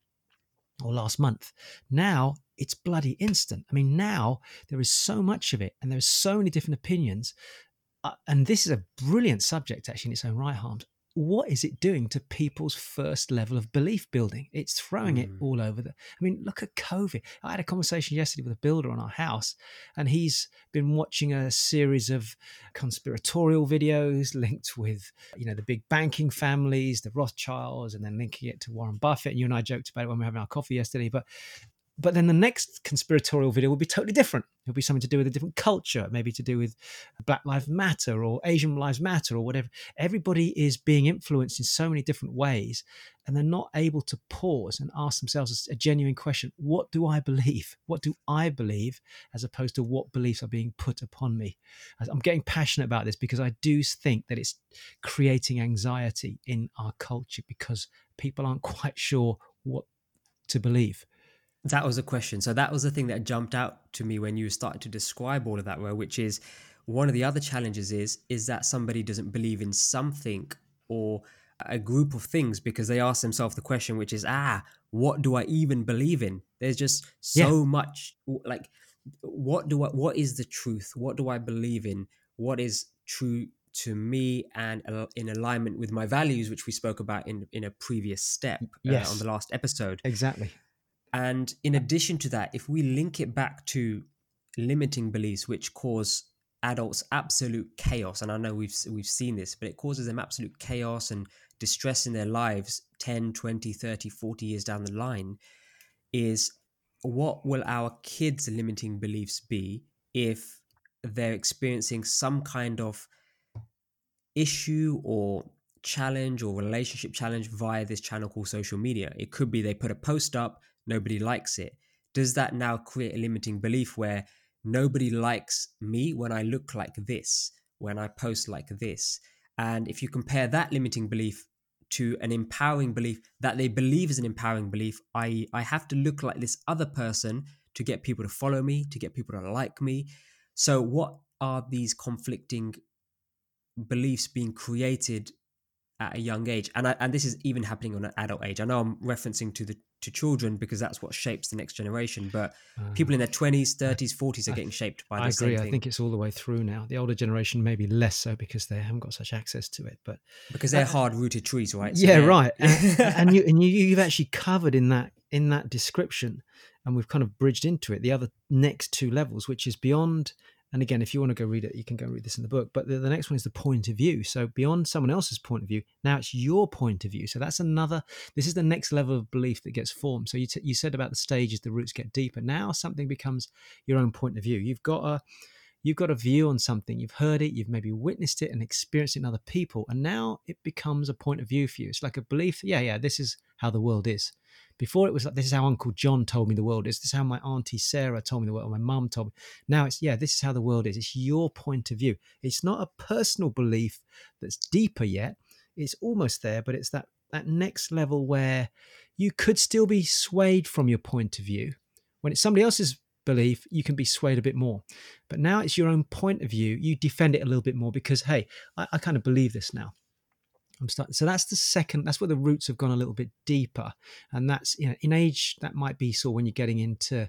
or last month now it's bloody instant i mean now there is so much of it and there's so many different opinions uh, and this is a brilliant subject actually in its own right harms what is it doing to people's first level of belief building? It's throwing mm. it all over the. I mean, look at COVID. I had a conversation yesterday with a builder on our house, and he's been watching a series of conspiratorial videos linked with, you know, the big banking families, the Rothschilds, and then linking it to Warren Buffett. And you and I joked about it when we were having our coffee yesterday. But but then the next conspiratorial video will be totally different. It'll be something to do with a different culture, maybe to do with Black Lives Matter or Asian Lives Matter or whatever. Everybody is being influenced in so many different ways, and they're not able to pause and ask themselves a genuine question What do I believe? What do I believe? As opposed to what beliefs are being put upon me. I'm getting passionate about this because I do think that it's creating anxiety in our culture because people aren't quite sure what to believe. That was a question. So that was the thing that jumped out to me when you started to describe all of that, where which is one of the other challenges is is that somebody doesn't believe in something or a group of things because they ask themselves the question, which is ah, what do I even believe in? There's just so yeah. much like what do I what is the truth? What do I believe in? What is true to me and in alignment with my values, which we spoke about in in a previous step yes. uh, on the last episode. Exactly. And in addition to that, if we link it back to limiting beliefs, which cause adults absolute chaos, and I know we've we've seen this, but it causes them absolute chaos and distress in their lives 10, 20, 30, 40 years down the line, is what will our kids' limiting beliefs be if they're experiencing some kind of issue or challenge or relationship challenge via this channel called social media? It could be they put a post up nobody likes it. Does that now create a limiting belief where nobody likes me when i look like this when i post like this? And if you compare that limiting belief to an empowering belief that they believe is an empowering belief i i have to look like this other person to get people to follow me to get people to like me. So what are these conflicting beliefs being created at a young age. And I, and this is even happening on an adult age. I know i'm referencing to the to children because that's what shapes the next generation but uh, people in their 20s 30s 40s are getting shaped by i agree. I think it's all the way through now. The older generation maybe less so because they haven't got such access to it but because they're uh, hard rooted trees right? So yeah right. And, and, you and you, you've actually covered in that in that description and we've kind of bridged into it the other next two levels which is beyond and again, if you want to go read it, you can go read this in the book. But the, the, next one is the point of view. So beyond someone else's point of view, now it's your point of view. So that's another. This is the next level of belief that gets formed. So you t- you said about the stages, the roots get deeper. Now something becomes your own point of view. You've got a you've got a view on something. You've heard it. You've maybe witnessed it and experienced it in other people, and now it becomes a point of view for you. It's like a belief. Yeah, yeah. This is how the world is. Before it was like, this is how Uncle John told me the world is. This is how my Auntie Sarah told me the world, or my mum told me. Now it's, yeah, this is how the world is. It's your point of view. It's not a personal belief that's deeper yet. It's almost there, but it's that, that next level where you could still be swayed from your point of view. When it's somebody else's belief, you can be swayed a bit more. But now it's your own point of view. You defend it a little bit more because, hey, I, I kind of believe this now. I'm starting. So that's the second. That's where the roots have gone a little bit deeper, and that's you know in age that might be sort of when you're getting into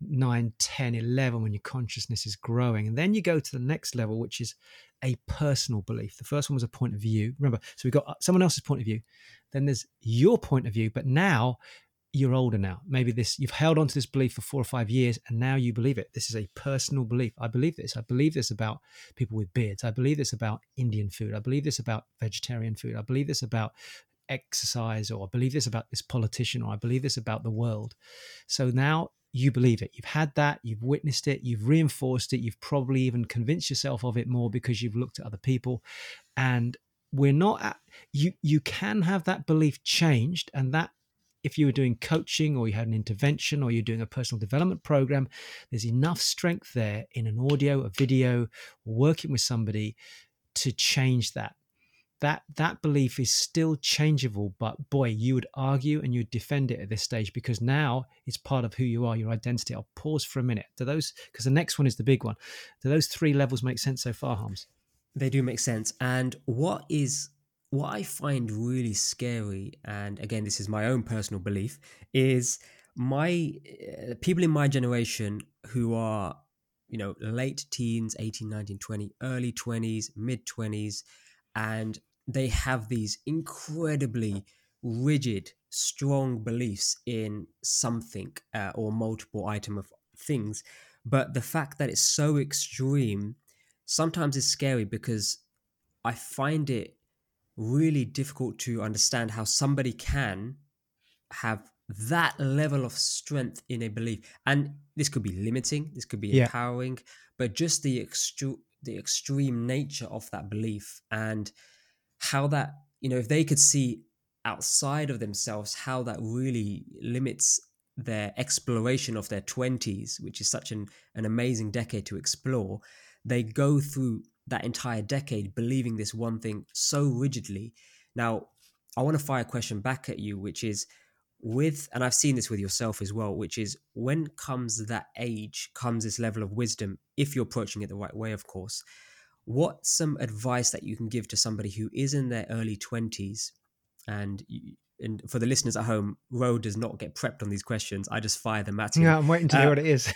9, 10, 11, when your consciousness is growing, and then you go to the next level, which is a personal belief. The first one was a point of view. Remember, so we've got uh, someone else's point of view, then there's your point of view, but now you're older now. Maybe this you've held on to this belief for four or five years and now you believe it. This is a personal belief. I believe this. I believe this about people with beards. I believe this about Indian food. I believe this about vegetarian food. I believe this about exercise or I believe this about this politician or I believe this about the world. So now you believe it. You've had that, you've witnessed it, you've reinforced it, you've probably even convinced yourself of it more because you've looked at other people and we're not at, you you can have that belief changed and that if you were doing coaching or you had an intervention or you're doing a personal development program, there's enough strength there in an audio, a video, working with somebody to change that. That that belief is still changeable, but boy, you would argue and you'd defend it at this stage because now it's part of who you are, your identity. I'll pause for a minute. Do those because the next one is the big one. Do those three levels make sense so far, Harms? They do make sense. And what is what I find really scary, and again, this is my own personal belief, is my uh, people in my generation who are, you know, late teens, 18, 19, 20, early 20s, mid 20s, and they have these incredibly rigid, strong beliefs in something uh, or multiple item of things. But the fact that it's so extreme sometimes is scary because I find it really difficult to understand how somebody can have that level of strength in a belief and this could be limiting this could be yeah. empowering but just the extreme the extreme nature of that belief and how that you know if they could see outside of themselves how that really limits their exploration of their 20s which is such an, an amazing decade to explore they go through that entire decade believing this one thing so rigidly. Now, I want to fire a question back at you, which is with, and I've seen this with yourself as well, which is when comes that age, comes this level of wisdom, if you're approaching it the right way, of course. What's some advice that you can give to somebody who is in their early 20s? And and for the listeners at home, Rowe does not get prepped on these questions. I just fire them at him. Yeah, I'm waiting to uh, hear what it is.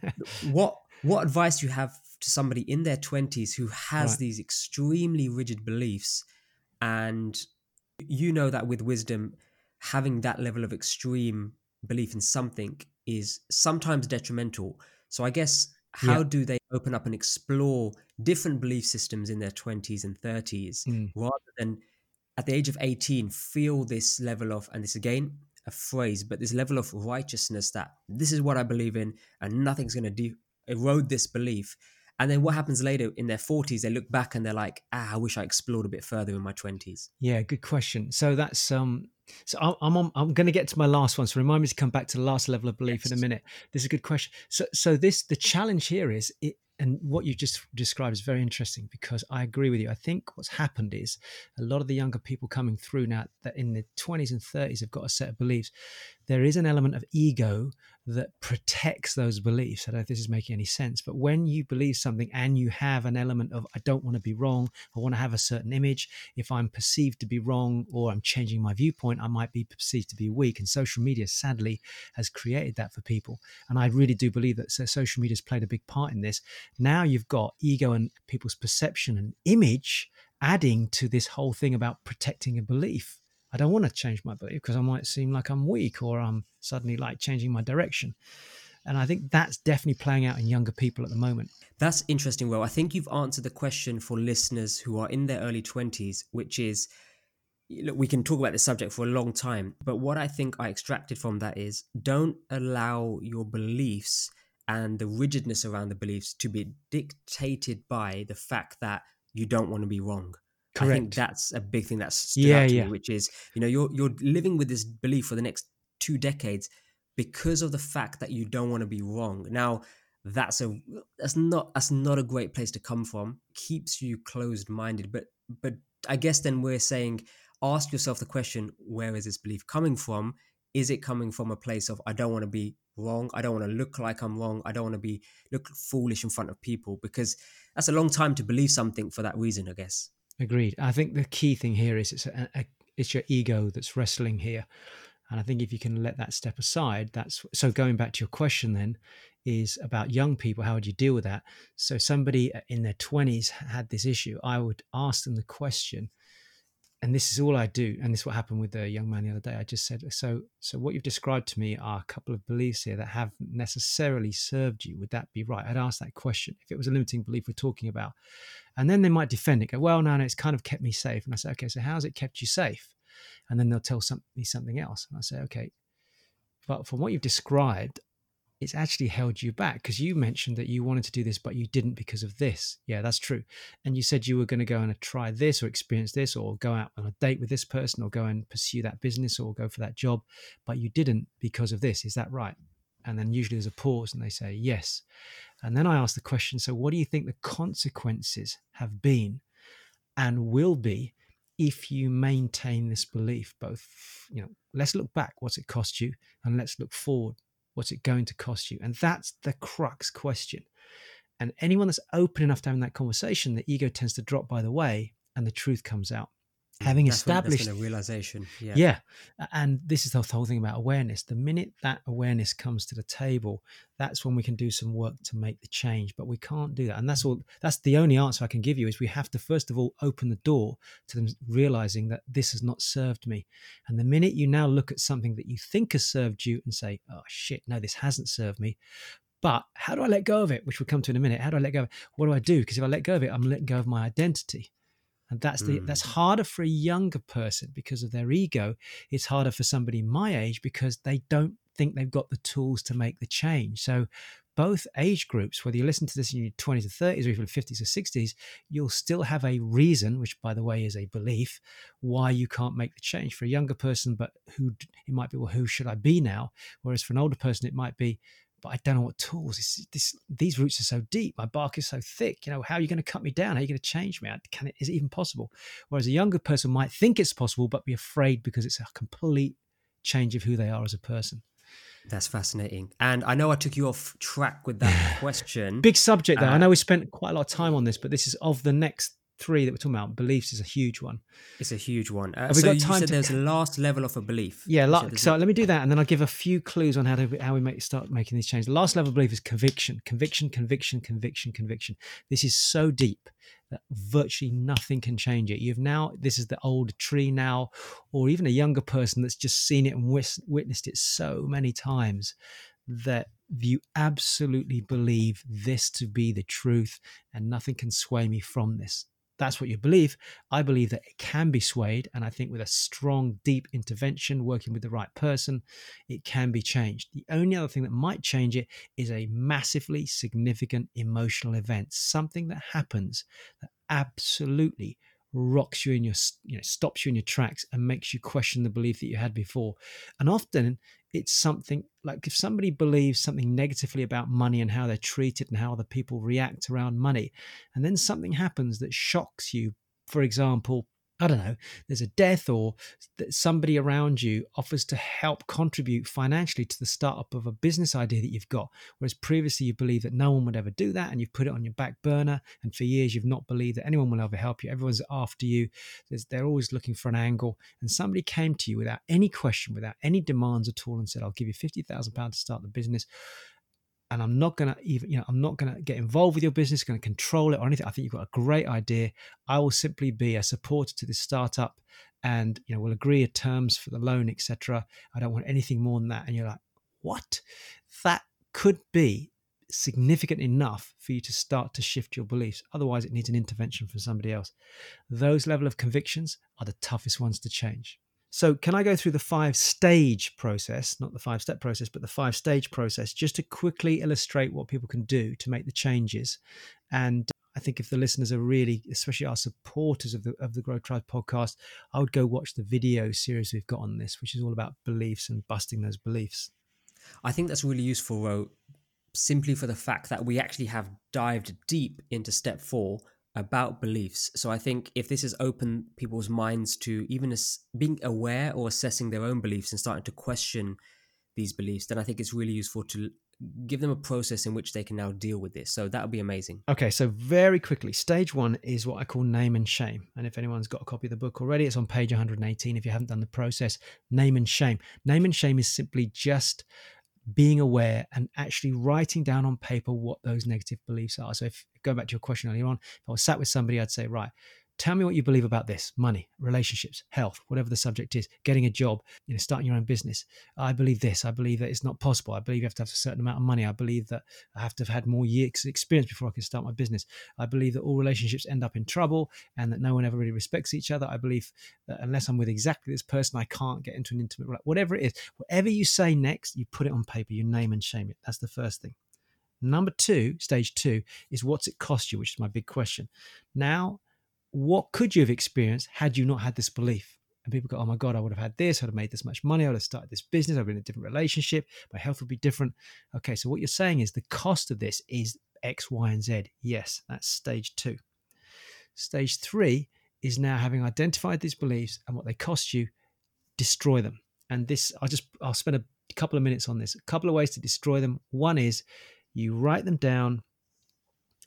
what what advice do you have to somebody in their 20s who has right. these extremely rigid beliefs and you know that with wisdom having that level of extreme belief in something is sometimes detrimental so i guess how yeah. do they open up and explore different belief systems in their 20s and 30s mm. rather than at the age of 18 feel this level of and this again a phrase but this level of righteousness that this is what i believe in and nothing's going to de- erode this belief and then what happens later in their 40s? They look back and they're like, ah, I wish I explored a bit further in my 20s. Yeah, good question. So that's um so I'm on, I'm going to get to my last one. So remind me to come back to the last level of belief yes. in a minute. This is a good question. So so this the challenge here is it and what you just described is very interesting because I agree with you. I think what's happened is a lot of the younger people coming through now that in the 20s and 30s have got a set of beliefs. There is an element of ego that protects those beliefs. I don't know if this is making any sense, but when you believe something and you have an element of, I don't want to be wrong, I want to have a certain image. If I'm perceived to be wrong or I'm changing my viewpoint, I might be perceived to be weak. And social media, sadly, has created that for people. And I really do believe that social media has played a big part in this. Now you've got ego and people's perception and image adding to this whole thing about protecting a belief I don't want to change my belief because I might seem like I'm weak or I'm suddenly like changing my direction. And I think that's definitely playing out in younger people at the moment. That's interesting, Well, I think you've answered the question for listeners who are in their early 20s, which is look, we can talk about this subject for a long time, but what I think I extracted from that is don't allow your beliefs and the rigidness around the beliefs to be dictated by the fact that you don't want to be wrong. Correct. I think that's a big thing that's stood yeah, out to yeah. me, which is you know you're you're living with this belief for the next two decades because of the fact that you don't want to be wrong. Now that's a that's not that's not a great place to come from. Keeps you closed minded, but but I guess then we're saying ask yourself the question: Where is this belief coming from? Is it coming from a place of I don't want to be wrong. I don't want to look like I'm wrong. I don't want to be look foolish in front of people because that's a long time to believe something for that reason, I guess. Agreed. I think the key thing here is it's a, a, it's your ego that's wrestling here, and I think if you can let that step aside, that's so. Going back to your question, then is about young people. How would you deal with that? So somebody uh, in their twenties had this issue. I would ask them the question, and this is all I do. And this is what happened with the young man the other day. I just said, so, so what you've described to me are a couple of beliefs here that have necessarily served you. Would that be right? I'd ask that question if it was a limiting belief we're talking about, and then they might defend it. Go, well, no, no, it's kind of kept me safe. And I say, okay, so how's it kept you safe? And then they'll tell me something else, and I say, okay, but from what you've described, it's actually held you back because you mentioned that you wanted to do this, but you didn't because of this. Yeah, that's true. And you said you were going to go and try this or experience this or go out on a date with this person or go and pursue that business or go for that job, but you didn't because of this. Is that right? And then usually there's a pause and they say yes. And then I ask the question so, what do you think the consequences have been and will be if you maintain this belief? Both, you know, let's look back, what's it cost you? And let's look forward, What's it going to cost you? And that's the crux question. And anyone that's open enough to having that conversation, the ego tends to drop by the way and the truth comes out. Mm, Having that's established a realization. Yeah. yeah. And this is the whole thing about awareness. The minute that awareness comes to the table, that's when we can do some work to make the change. But we can't do that. And that's all that's the only answer I can give you is we have to first of all open the door to them realizing that this has not served me. And the minute you now look at something that you think has served you and say, oh shit, no, this hasn't served me. But how do I let go of it? Which we'll come to in a minute. How do I let go of it? What do I do? Because if I let go of it, I'm letting go of my identity and that's the mm. that's harder for a younger person because of their ego. It's harder for somebody my age because they don't think they've got the tools to make the change. So both age groups whether you listen to this in your 20s or 30s or even 50s or 60s you'll still have a reason which by the way is a belief why you can't make the change. For a younger person but who it might be well who should i be now? Whereas for an older person it might be but I don't know what tools. This, this, these roots are so deep. My bark is so thick. You know, how are you going to cut me down? How are you going to change me? Can it, is it even possible? Whereas a younger person might think it's possible, but be afraid because it's a complete change of who they are as a person. That's fascinating. And I know I took you off track with that question. Big subject, though. Uh, I know we spent quite a lot of time on this, but this is of the next three that we're talking about, beliefs is a huge one. It's a huge one. Uh, Have we so got time you said to... there's a last level of a belief. Yeah, la- so let me do that, and then I'll give a few clues on how to how we make start making these changes. The last level of belief is conviction, conviction, conviction, conviction, conviction. This is so deep that virtually nothing can change it. You've now this is the old tree now, or even a younger person that's just seen it and wis- witnessed it so many times that you absolutely believe this to be the truth and nothing can sway me from this that's what you believe. I believe that it can be swayed. And I think with a strong, deep intervention, working with the right person, it can be changed. The only other thing that might change it is a massively significant emotional event, something that happens that absolutely rocks you in your you know stops you in your tracks and makes you question the belief that you had before. And often it's something like if somebody believes something negatively about money and how they're treated and how other people react around money, and then something happens that shocks you, for example, I don't know, there's a death or that somebody around you offers to help contribute financially to the startup of a business idea that you've got. Whereas previously you believe that no one would ever do that and you've put it on your back burner. And for years you've not believed that anyone will ever help you. Everyone's after you. There's, they're always looking for an angle. And somebody came to you without any question, without any demands at all and said, I'll give you £50,000 to start the business and I'm not to even, you know, I'm not to get involved with your business, to control it or anything. I think you've got a great idea. I will simply be a supporter to this startup and, you know, we'll agree terms for the loan, etc. I don't want anything more than that. And you're like, what? That could be significant enough for you to start to shift your beliefs. Otherwise, it needs an intervention from somebody else. Those level of convictions are the toughest ones to change. So, can I go through the five stage process, not the five step process, but the five stage process, just to quickly illustrate what people can do to make the changes? And I think if the listeners are really, especially our supporters of the of the Grow Tribe podcast, I would go watch the video series we've got on this, which is all about beliefs and busting those beliefs. I think that's really useful, Rowe, simply for the fact that we actually have dived deep into step four about beliefs. So I think if this has opened people's minds to even as being aware or assessing their own beliefs and starting to question these beliefs, then I think it's really useful to give them a process in which they can now deal with this. So that would be amazing. Okay, so very quickly, stage one is what I call name and shame. And if anyone's got a copy of the book already, it's on page 118. If you haven't done the process, name and shame. Name and shame is simply just being aware and actually writing down on paper what those negative beliefs are. So if going back to your question earlier on, if I was sat with somebody, I'd say, right, tell me what you believe about this. Money relationships health whatever the subject is getting a job you know starting your own business. I believe this. I believe that it's not possible. I believe you have to have a certain amount of money. I believe that i have to have had more years experience before i can start my business. I believe that all relationships end up in trouble and that no one ever really respects each other. I believe that unless i'm with exactly this person i can't get into an intimate relationship. whatever it is. Whatever you say next you put it on paper. You name and shame it. That's the first thing. Number two, stage two, is what's it cost you, which is my big question. Now, what could you have experienced had you not had this belief? And people go, oh my God, I would have had this, I'd have made this much money, I would have started this business, I'd been in a different relationship, my health would be different. Okay, so what you're saying is the cost of this is X, Y, and Z. Yes, that's stage two. Stage three is now having identified these beliefs and what they cost you, destroy them. And this, I'll just, I'll spend a couple of minutes on this. A couple of ways to destroy them. One is you write them down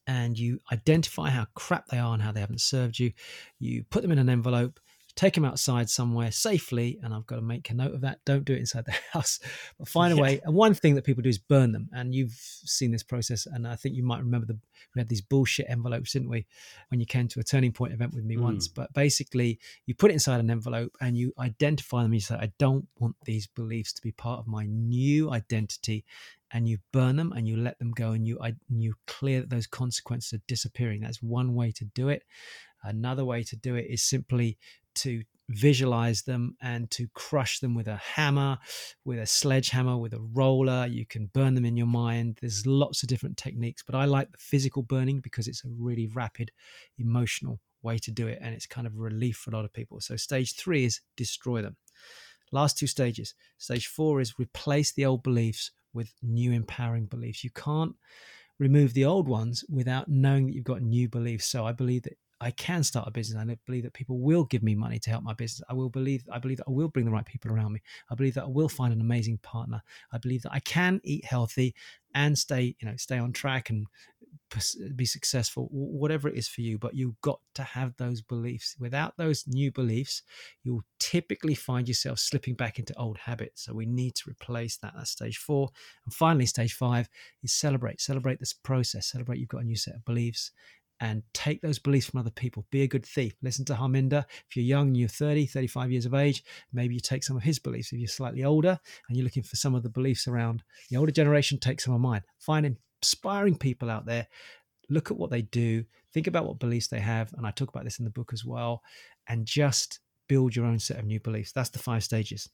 and you identify how crap they are and how they haven't served you. You put them in an envelope, take them outside somewhere safely, and I've got to make a note of that. Don't do it inside the house, but find a way. And one thing that people do is burn them. And you've seen this process, and I think you might remember the we had these bullshit envelopes, didn't we, when you came to a turning point event with me mm. once. But basically, you put it inside an envelope and you identify them. You say, I don't want these beliefs to be part of my new identity and you burn them and you let them go and you I, you clear that those consequences are disappearing. That's one way to do it. Another way to do it is simply to visualize them and to crush them with a hammer, with a sledgehammer, with a roller. You can burn them in your mind. There's lots of different techniques, but I like the physical burning because it's a really rapid, emotional way to do it. And it's kind of a relief for a lot of people. So, stage three is destroy them. Last two stages. Stage four is replace the old beliefs with new empowering beliefs. You can't remove the old ones without knowing that you've got new beliefs. So I believe that I can start a business. I believe that people will give me money to help my business. I will believe I believe that I will bring the right people around me. I believe that I will find an amazing partner. I believe that I can eat healthy and stay, you know, stay on track and be successful, whatever it is for you. But you've got to have those beliefs. Without those new beliefs, you'll typically find yourself slipping back into old habits. So we need to replace that. That's stage four. And finally, stage five is celebrate. Celebrate this process. Celebrate you've got a new set of beliefs and take those beliefs from other people. Be a good thief. Listen to Harminder. If you're young, you're 30, 35 years of age, maybe you take some of his beliefs. If you're slightly older and you're looking for some of the beliefs around the older generation, take some of mine. Find inspiring people out there. Look at what they do. Think about what beliefs they have. And I talk about this in the book as well. And just build your own set of new beliefs. That's the five stages.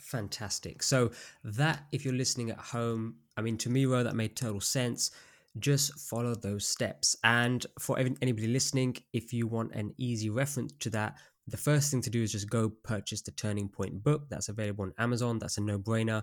Fantastic. So, that, if you're listening at home, I mean, to me, Rowe, that made total sense. Just follow those steps. And for anybody listening, if you want an easy reference to that, the first thing to do is just go purchase the Turning Point book. That's available on Amazon. That's a no brainer.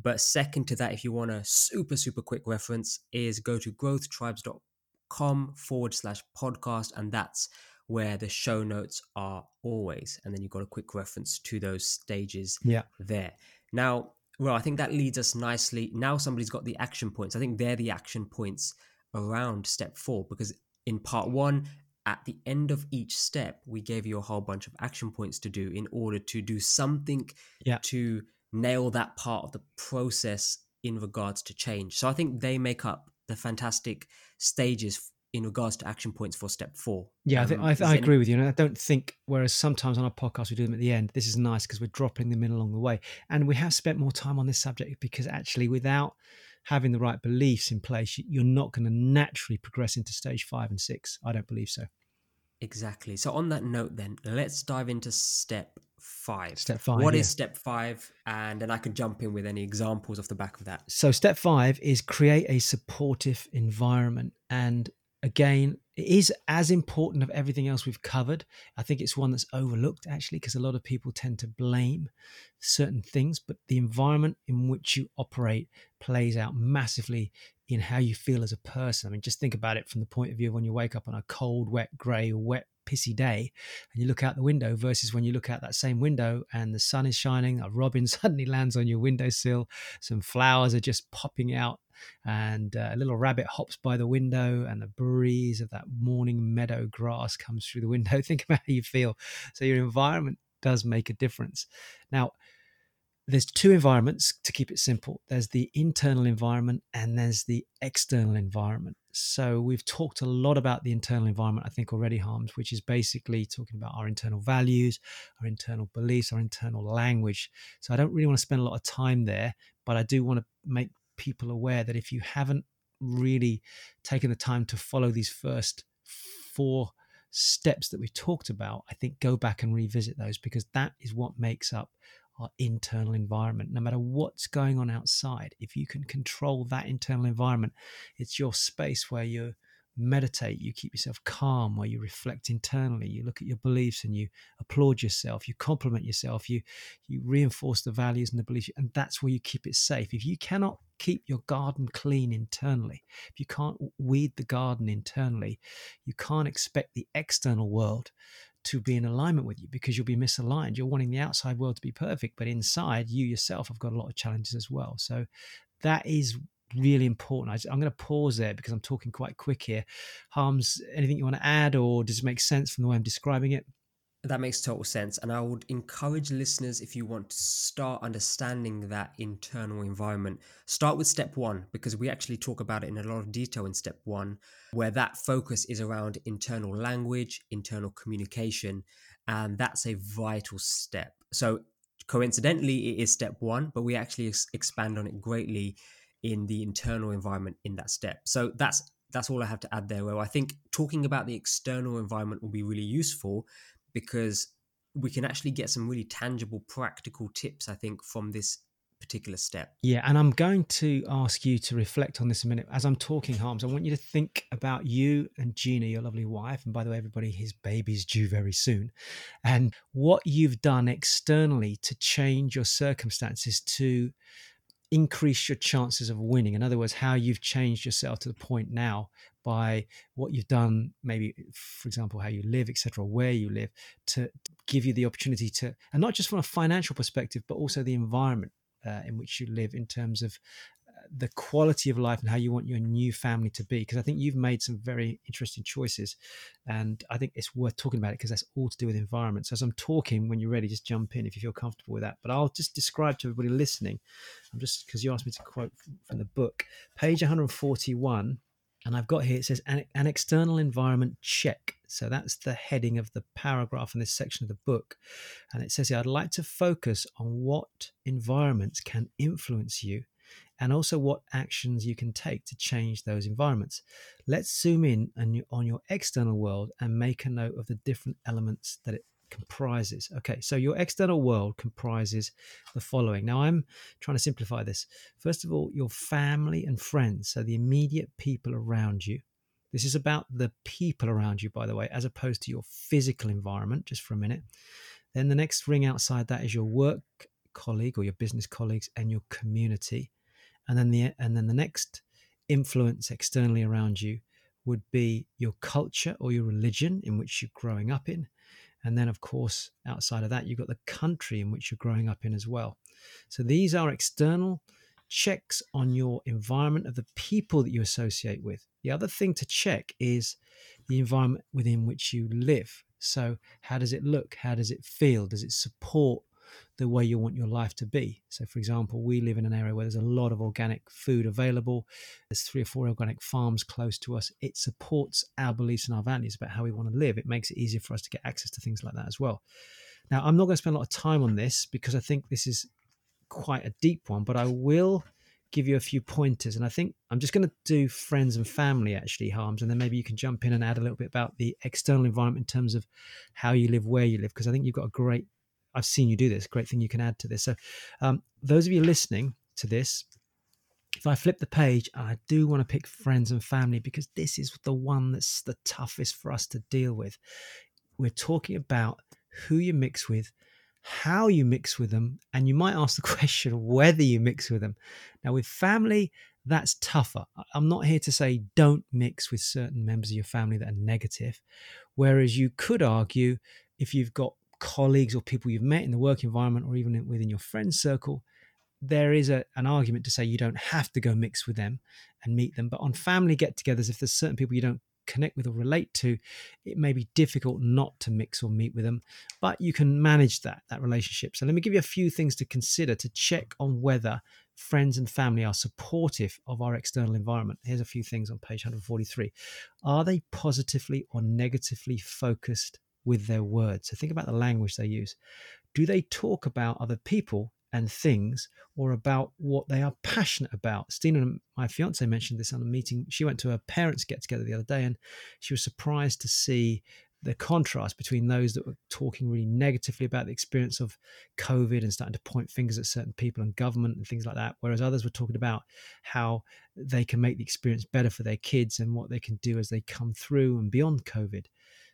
But second to that, if you want a super, super quick reference, is go to growthtribes.com forward slash podcast. And that's where the show notes are always. And then you've got a quick reference to those stages yeah. there. Now, well, I think that leads us nicely. Now somebody's got the action points. I think they're the action points around step four because in part one, at the end of each step, we gave you a whole bunch of action points to do in order to do something yeah. to nail that part of the process in regards to change. So I think they make up the fantastic stages in regards to action points for step four. Yeah, I, think, um, I, th- I agree with you. And I don't think, whereas sometimes on our podcast we do them at the end, this is nice because we're dropping them in along the way. And we have spent more time on this subject because actually, without having the right beliefs in place, you're not going to naturally progress into stage five and six. I don't believe so. Exactly. So, on that note, then, let's dive into step five. Step five. What yeah. is step five? And then I can jump in with any examples off the back of that. So, step five is create a supportive environment. And again, it is as important of everything else we've covered. I think it's one that's overlooked actually, because a lot of people tend to blame certain things, but the environment in which you operate plays out massively in how you feel as a person. I mean, just think about it from the point of view of when you wake up on a cold, wet, grey, wet pissy day and you look out the window versus when you look out that same window and the sun is shining, a robin suddenly lands on your windowsill, some flowers are just popping out and uh, a little rabbit hops by the window and the breeze of that morning meadow grass comes through the window. Think about how you feel. So your environment does make a difference. Now there's two environments to keep it simple. There's the internal environment and there's the external environment. So we've talked a lot about the internal environment i think already harms which is basically talking about our internal values our internal beliefs our internal language. So i don't really want to spend a lot of time there but i do want to make people aware that if you haven't really taken the time to follow these first four steps that we've talked about, I think go back and revisit those because that is what makes up our internal environment. No matter what's going on outside, if you can control that internal environment, it's your space where you're meditate, you keep yourself calm, where you reflect internally, you look at your beliefs and you applaud yourself, you compliment yourself, you you reinforce the values and the beliefs, and that's where you keep it safe. If you cannot keep your garden clean internally, if you can't weed the garden internally, you can't expect the external world to be in alignment with you because you'll be misaligned. You're wanting the outside world to be perfect, but inside you yourself have got a lot of challenges as well. So that is really important. I, am going to pause there because I'm talking quite quick here. Harms, anything you want to add, or does it make sense from the way I'm describing it? That makes total sense. And I would encourage listeners, if you want to start understanding that internal environment, start with step one, because we actually talk about it in a lot of detail in step one, where that focus is around internal language, internal communication. And that's a vital step. So, coincidentally, it is step one, but we actually ex- expand on it greatly in the internal environment in that step. So that's that's all I have to add there. Well, I think talking about the external environment will be really useful because we can actually get some really tangible, practical tips. I think from this particular step. Yeah, and I'm going to ask you to reflect on this a minute. As I'm talking, Harms, I want you to think about you and Gina, your lovely wife. And by the way, everybody, his baby's due very soon. And what you've done externally to change your circumstances to increase your chances of winning. In other words, how you've changed yourself to the point now by what you've done, maybe, for example, how you live, etc., where you live, to give you the opportunity to, and not just from a financial perspective, but also the environment uh, in which you live in terms of the quality of life and how you want your new family to be. Because i think you've made some very interesting choices and i think it's worth talking about it because that's all to do with environment. So as i'm talking when you're ready just jump in if you feel comfortable with that. But i'll just describe to everybody listening i'm just because you asked me to quote from the book. Page 141 and I've got here it says an, an, external environment check. So that's the heading of the paragraph in this section of the book. And it says here, I'd like to focus on what environments can influence you and also what actions you can take to change those environments. Let's zoom in on your external world and make a note of the different elements that it comprises. Okay, so your external world comprises the following. Now, I'm trying to simplify this. First of all, your family and friends, so the immediate people around you. This is about the people around you, by the way, as opposed to your physical environment, just for a minute. Then the next ring outside that is your work colleague or your business colleagues and your community and then the and then the next influence externally around you would be your culture or your religion in which you're growing up in and then of course outside of that you've got the country in which you're growing up in as well. So these are external checks on your environment of the people that you associate with. The other thing to check is the environment within which you live. So how does it look? How does it feel? Does it support the way you want your life to be. So, for example, we live in an area where there's a lot of organic food available. There's three or four organic farms close to us. It supports our beliefs and our values about how we want to live. It makes it easier for us to get access to things like that as well. Now, I'm not going to spend a lot of time on this because I think this is quite a deep one, but I will give you a few pointers. And I think I'm just going to do friends and family actually, Harms, and then maybe you can jump in and add a little bit about the external environment in terms of how you live, where you live, because I think you've got a great I've seen you do this. Great thing you can add to this. So, um, those of you listening to this, if I flip the page, I do want to pick friends and family because this is the one that's the toughest for us to deal with. We're talking about who you mix with, how you mix with them, and you might ask the question whether you mix with them. Now, with family, that's tougher. I'm not here to say don't mix with certain members of your family that are negative. Whereas you could argue if you've got colleagues or people you've met in the work environment or even within your friend circle, there is a, an argument to say you don't have to go mix with them and meet them. But on family get togethers, if there's certain people you don't connect with or relate to, it may be difficult not to mix or meet with them, but you can manage that that relationship. So let me give you a few things to consider to check on whether friends and family are supportive of our external environment. Here's a few things on page 143. Are they positively or negatively focused with their words? So think about the language they use. Do they talk about other people and things or about what they are passionate about. Stina, my fiance, mentioned this on a meeting. She went to her parents' get together the other day and she was surprised to see the contrast between those that were talking really negatively about the experience of COVID and starting to point fingers at certain people and government and things like that, whereas others were talking about how they can make the experience better for their kids and what they can do as they come through and beyond COVID.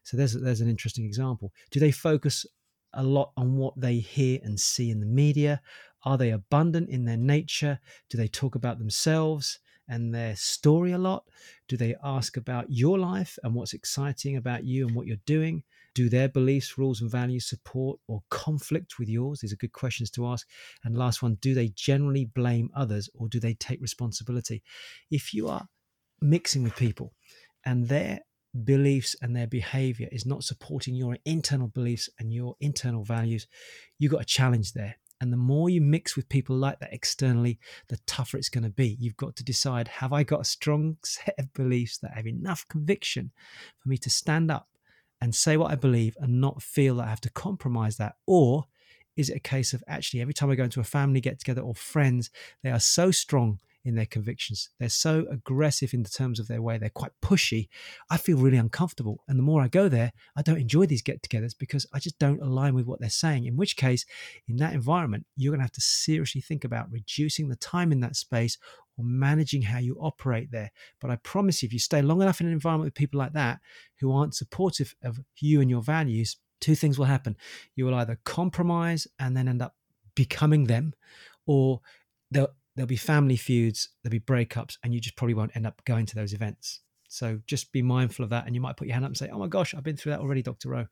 So there's there's an interesting example. Do they focus a lot on what they hear and see in the media? Are they abundant in their nature? Do they talk about themselves and their story a lot? Do they ask about your life and what's exciting about you and what you're doing? Do their beliefs, rules, and values support or conflict with yours? These are good questions to ask. And last one, do they generally blame others or do they take responsibility? If you are mixing with people and their beliefs and their behavior is not supporting your internal beliefs and your internal values, you've got a challenge there. And the more you mix with people like that externally, the tougher it's going to be. You've got to decide have I got a strong set of beliefs that have enough conviction for me to stand up and say what I believe and not feel that I have to compromise that? Or is it a case of actually every time I go into a family get together or friends, they are so strong in their convictions. They're so aggressive in the terms of their way. They're quite pushy. I feel really uncomfortable. And the more I go there, I don't enjoy these get togethers because I just don't align with what they're saying. In which case, in that environment, you're going to have to seriously think about reducing the time in that space or managing how you operate there. But I promise you, if you stay long enough in an environment with people like that who aren't supportive of you and your values, two things will happen. You will either compromise and then end up becoming them, or they'll there'll be family feuds, there'll be breakups, and you just probably won't end up going to those events. So just be mindful of that. And you might put your hand up and say, Oh my gosh, I've been through that already, Dr. Rowe.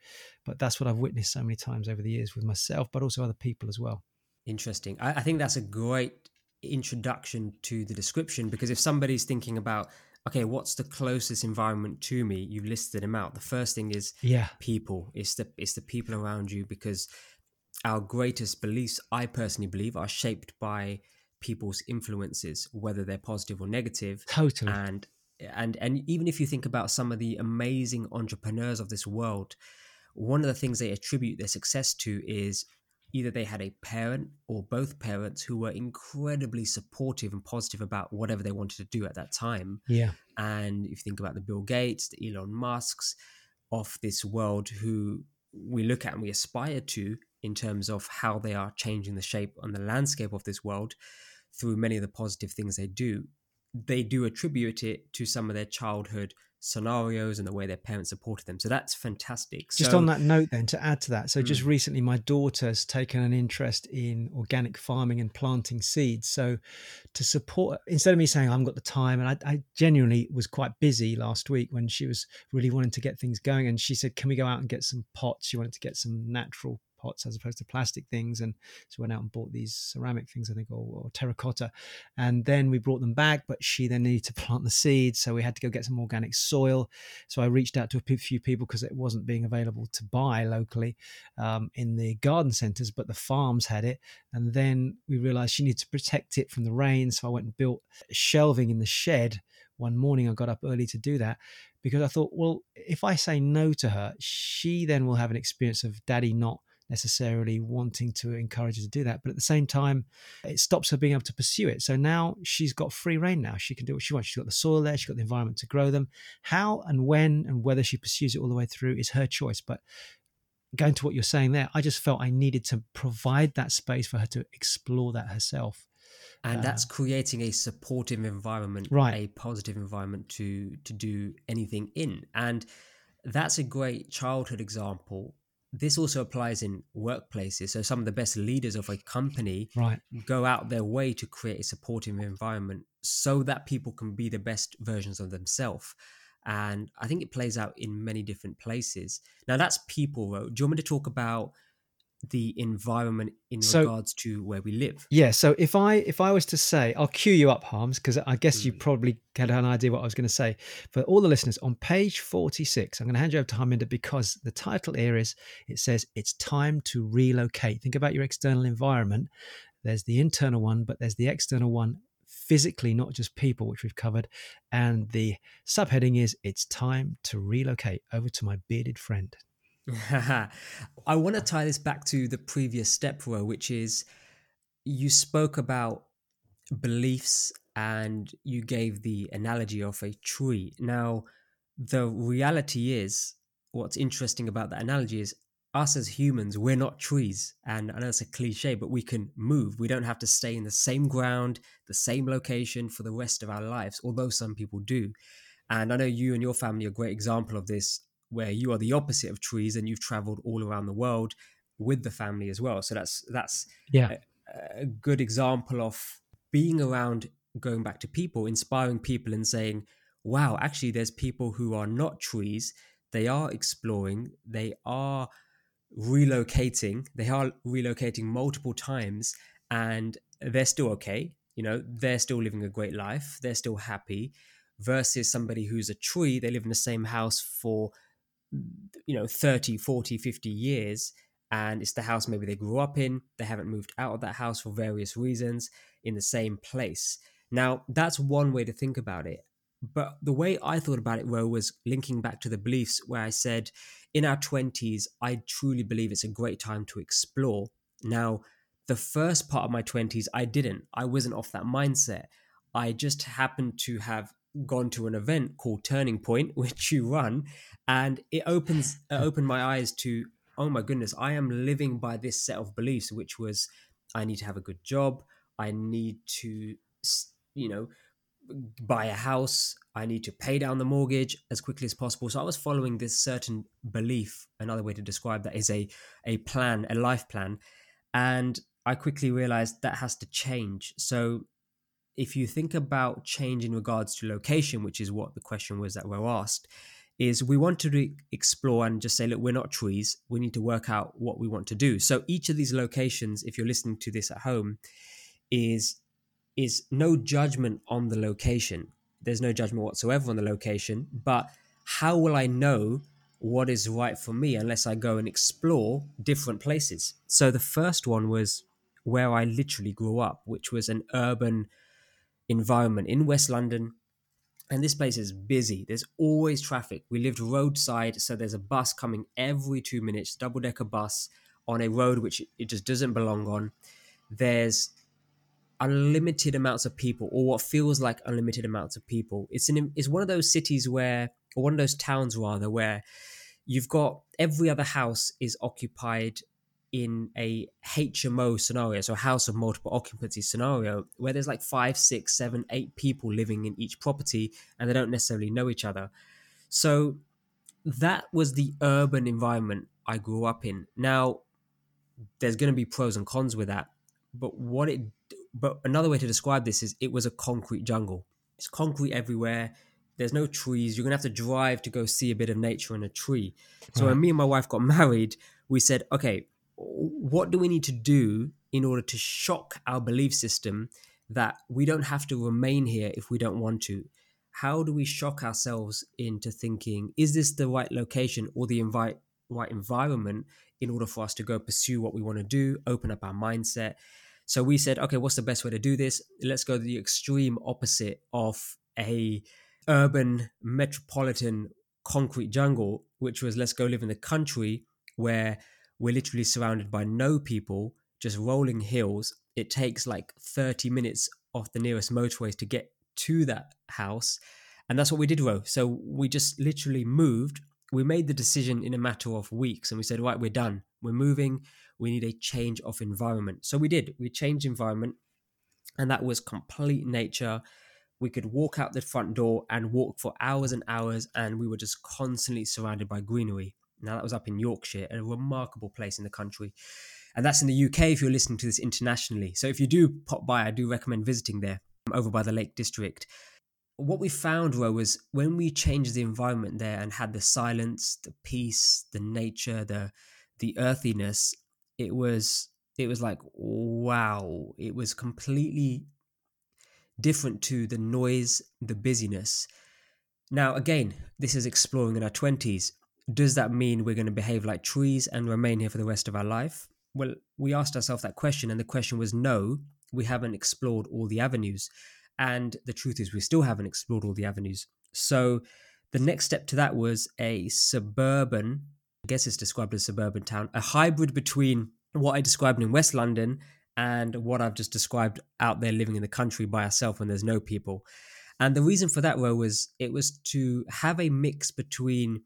But that's what I've witnessed so many times over the years with myself, but also other people as well. Interesting. I, I think that's a great introduction to the description because if somebody's thinking about, okay, what's the closest environment to me? You've listed them out. The first thing is yeah, people. It's the it's the people around you because our greatest beliefs, I personally believe, are shaped by people's influences, whether they're positive or negative. Totally. And and and even if you think about some of the amazing entrepreneurs of this world, one of the things they attribute their success to is either they had a parent or both parents who were incredibly supportive and positive about whatever they wanted to do at that time. Yeah. And if you think about the Bill Gates, the Elon Musks of this world who we look at and we aspire to in terms of how they are changing the shape and the landscape of this world, through many of the positive things they do, they do attribute it to some of their childhood scenarios and the way their parents supported them. So that's fantastic. Just so, on that note, then to add to that, so mm. just recently, my daughter has taken an interest in organic farming and planting seeds. So to support, instead of me saying I haven't got the time, and I, I genuinely was quite busy last week when she was really wanting to get things going, and she said, "Can we go out and get some pots?" She wanted to get some natural pots as opposed to plastic things. And so went out and bought these ceramic things, I think, or, or, terracotta. And then we brought them back, but she then needed to plant the seeds. So we had to go get some organic soil. So I reached out to a few people because it wasn't being available to buy locally um, in the garden centers, but the farms had it. And then we realized she needed to protect it from the rain. So I went and built shelving in the shed one morning I got up early to do that because I thought, well, if I say no to her, she then will have an experience of daddy not necessarily wanting to encourage her to do that. But at the same time, it stops her being able to pursue it. So now she's got free rein now. She can do what she wants. She's got the soil there, she's got the environment to grow them. How and when and whether she pursues it all the way through is her choice. But going to what you're saying there, I just felt I needed to provide that space for her to explore that herself. And uh, that's creating a supportive environment, right. a positive environment to to do anything in. And that's a great childhood example this also applies in workplaces. So some of the best leaders of a company right. go out their way to create a supportive environment so that people can be the best versions of themselves. And I think it plays out in many different places. Now that's people. Do you want me to talk about the environment in So- regards to where we live? Yeah. So if I if I was to say, I'll cue you up, Harms, because I guess you Mm. probably had an idea what I was going to say. For all the listeners, on page forty six, I'm going to hand you over to Harminder because the title here is it says it's time to relocate. Think about your external environment. There's the internal one, but there's the external one physically, not just people, which we've covered. And the subheading is it's time to relocate. Over to my bearded friend. I want to tie this back to the previous step, Rowe, which is you spoke about beliefs and you gave the analogy of a tree. Now, the reality is, what's interesting about that analogy is us as humans, we're not trees. And I know it's a cliche, but we can move. We don't have to stay in the same ground, the same location for the rest of our lives, although some people do. And I know you and your family are a great example of this, where you are the opposite of trees and you've traveled all around the world with the family as well. So that's that's Yeah. a good example of being around going back to people inspiring people and saying wow actually there's people who are not trees. They are exploring. They are relocating. They are relocating multiple times and they're still okay. You know they're still living a great life. They're still happy. Versus somebody who's a tree they live in the same house for you know 30 40 50 years and it's the house maybe they grew up in. They haven't moved out of that house for various reasons in the same place. Now that's one way to think about it. But the way i thought about it Rowe, was linking back to the beliefs where i said in our 20s i truly believe it's a great time to explore. Now the first part of my 20s i didn't. I wasn't off that mindset. I just happened to have gone to an event called turning point which you run and it opens it uh, opened my eyes to oh my goodness i am living by this set of beliefs which was i need to have a good job i need to you know buy a house i need to pay down the mortgage as quickly as possible. So i was following this certain belief another way to describe that is a a plan a life plan and i quickly realized that has to change. So if you think about change in regards to location which is what the question was that we're asked is we want to re- explore and just say, look, we're not trees. We need to work out what we want to do. So each of these locations, if you're listening to this at home, is is no judgment on the location. There's no judgment whatsoever on the location. But how will I know what is right for me unless I go and explore different places? So the first one was where I literally grew up, which was an urban environment in West London and this place is busy. There's always traffic. We lived roadside, so there's a bus coming every two minutes, double decker bus on a road which it just doesn't belong on. There's unlimited amounts of people, or what feels like unlimited amounts of people. It's an it's one of those cities where, or one of those towns rather, where you've got every other house is occupied in a HMO scenario, so a house of multiple occupancy scenario, where there's like five, six, seven, eight people living in each property and they don't necessarily know each other. So that was the urban environment I grew up in. Now, there's going to be pros and cons with that, but what it, but another way to describe this is it was a concrete jungle. It's concrete everywhere. There's no trees. You're going to have to drive to go see a bit of nature in a tree. So Right. when me and my wife got married, we said, okay, what do we need to do in order to shock our belief system that we don't have to remain here if we don't want to? How do we shock ourselves into thinking, is this the right location or the invite, right environment in order for us to go pursue what we want to do, open up our mindset? So we said, okay, what's the best way to do this? Let's go to the extreme opposite of a urban metropolitan concrete jungle, which was let's go live in the country where we're literally surrounded by no people, just rolling hills. It takes like 30 minutes off the nearest motorways to get to that house. And that's what we did, Rowe. So we just literally moved. We made the decision in a matter of weeks and we said, right, we're done. We're moving. We need a change of environment. So we did. We changed environment and that was complete nature. We could walk out the front door and walk for hours and hours, and we were just constantly surrounded by greenery. Now, that was up in Yorkshire, a remarkable place in the country. And that's in the UK if you're listening to this internationally. So if you do pop by, I do recommend visiting there um, over by the Lake District. What we found, Rowe, was when we changed the environment there and had the silence, the peace, the nature, the the earthiness, it was it was like wow, it was completely different to the noise, the busyness. Now, again, this is exploring in our 20s. Does that mean we're going to behave like trees and remain here for the rest of our life? Well, we asked ourselves that question, and the question was no, we haven't explored all the avenues. And the truth is, we still haven't explored all the avenues. So the next step to that was a suburban, I guess it's described as suburban town, a hybrid between what I described in West London and what I've just described out there living in the country by ourselves when there's no people. And the reason for that, Rowe, was it was to have a mix between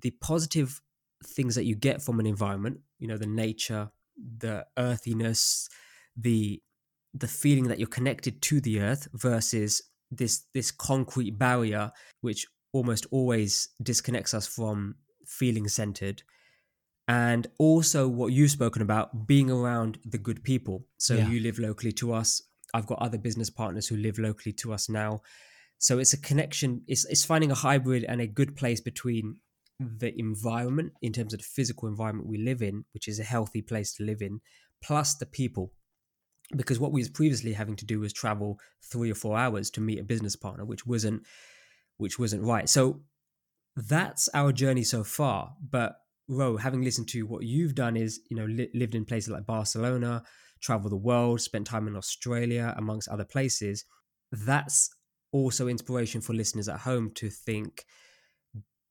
the positive things that you get from an environment, you know, the nature, the earthiness, the the feeling that you're connected to the earth versus this this concrete barrier which almost always disconnects us from feeling centered. And also what you've spoken about being around the good people. So yeah. you live locally to us. I've got other business partners who live locally to us now. So it's a connection it's, it's finding a hybrid and a good place between the environment in terms of the physical environment we live in which is a healthy place to live in plus the people. Because what we was previously having to do was travel three or four hours to meet a business partner which wasn't which wasn't right. So that's our journey so far. But Rowe, having listened to what you've done is, you know, li- lived in places like Barcelona, traveled the world, spent time in Australia, amongst other places. That's also inspiration for listeners at home to think,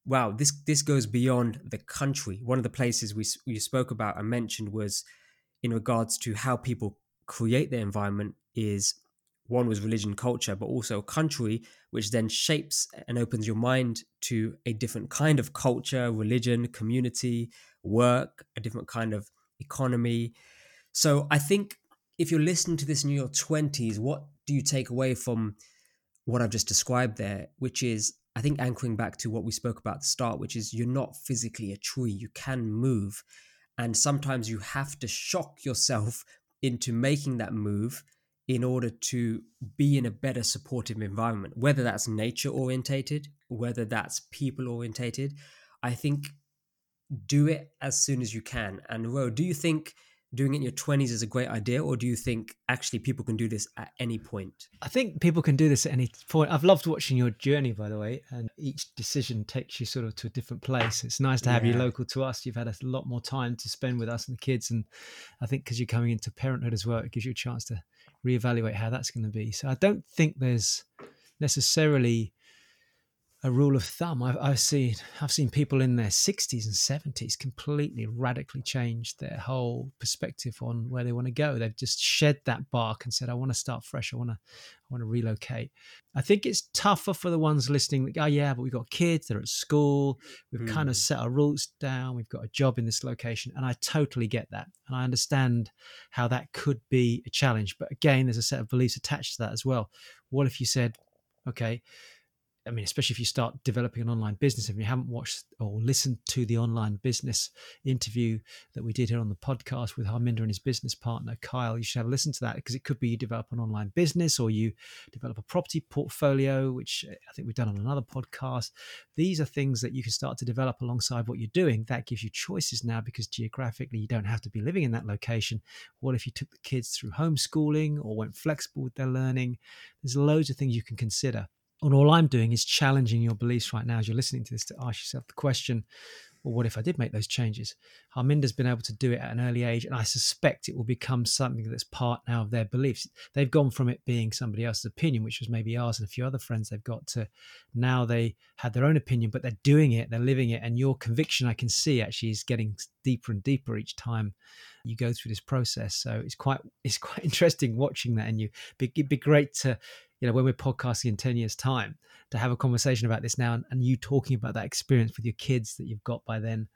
wow, this this goes beyond the country. One of the places we we spoke about and mentioned was in regards to how people create their environment is one was religion culture but also country which then shapes and opens your mind to a different kind of culture religion community work a different kind of economy so i think if you're listening to this in your 20s what do you take away from what i've just described there which is i think anchoring back to what we spoke about at the start which is you're not physically a tree you can move and sometimes you have to shock yourself into making that move in order to be in a better supportive environment, whether that's nature orientated, whether that's people orientated. I think do it as soon as you can. And Rowe, do you think doing it in your 20s is a great idea or do you think actually people can do this at any point i think people can do this at any point i've loved watching your journey by the way and each decision takes you sort of to a different place it's nice to have yeah. you local to us you've had a lot more time to spend with us and the kids and i think because you're coming into parenthood as well it gives you a chance to reevaluate how that's going to be. So I don't think there's necessarily a rule of thumb. I've, I've, seen I've seen people in their 60s and 70s completely radically change their whole perspective on where they want to go. They've just shed that bark and said, "I want to start fresh. I want to I want to relocate." I think it's tougher for the ones listening that go, oh, "Yeah, but we've got kids. They're at school. We've mm. kind of set our roots down. We've got a job in this location." And I totally get that, and I understand how that could be a challenge. But again, there's a set of beliefs attached to that as well. What if you said, "Okay"? I mean, especially if you start developing an online business, if you haven't watched or listened to the online business interview that we did here on the podcast with Harminder and his business partner, Kyle, you should have a listen to that because it could be you develop an online business or you develop a property portfolio, which eh, I think we've done on another podcast. These are things that you can start to develop alongside what you're doing. That gives you choices now because geographically you don't have to be living in that location. What if you took the kids through homeschooling or went flexible with their learning? There's loads of things you can consider. And all I'm doing is challenging your beliefs right now as you're listening to this to ask yourself the question well, what if I did make those changes? Harminder's been able to do it at an early age, and I suspect it will become something that's part now of their beliefs. They've gone from it being somebody else's opinion, which was maybe ours and a few other friends they've got, to now they had their own opinion, but they're doing it, they're living it, and your conviction I can see actually is getting deeper and deeper each time you go through this process. So it's quite it's quite interesting watching that, and you it'd be great to you know, when we're podcasting in 10 years' time, to have a conversation about this now and, and you talking about that experience with your kids that you've got by then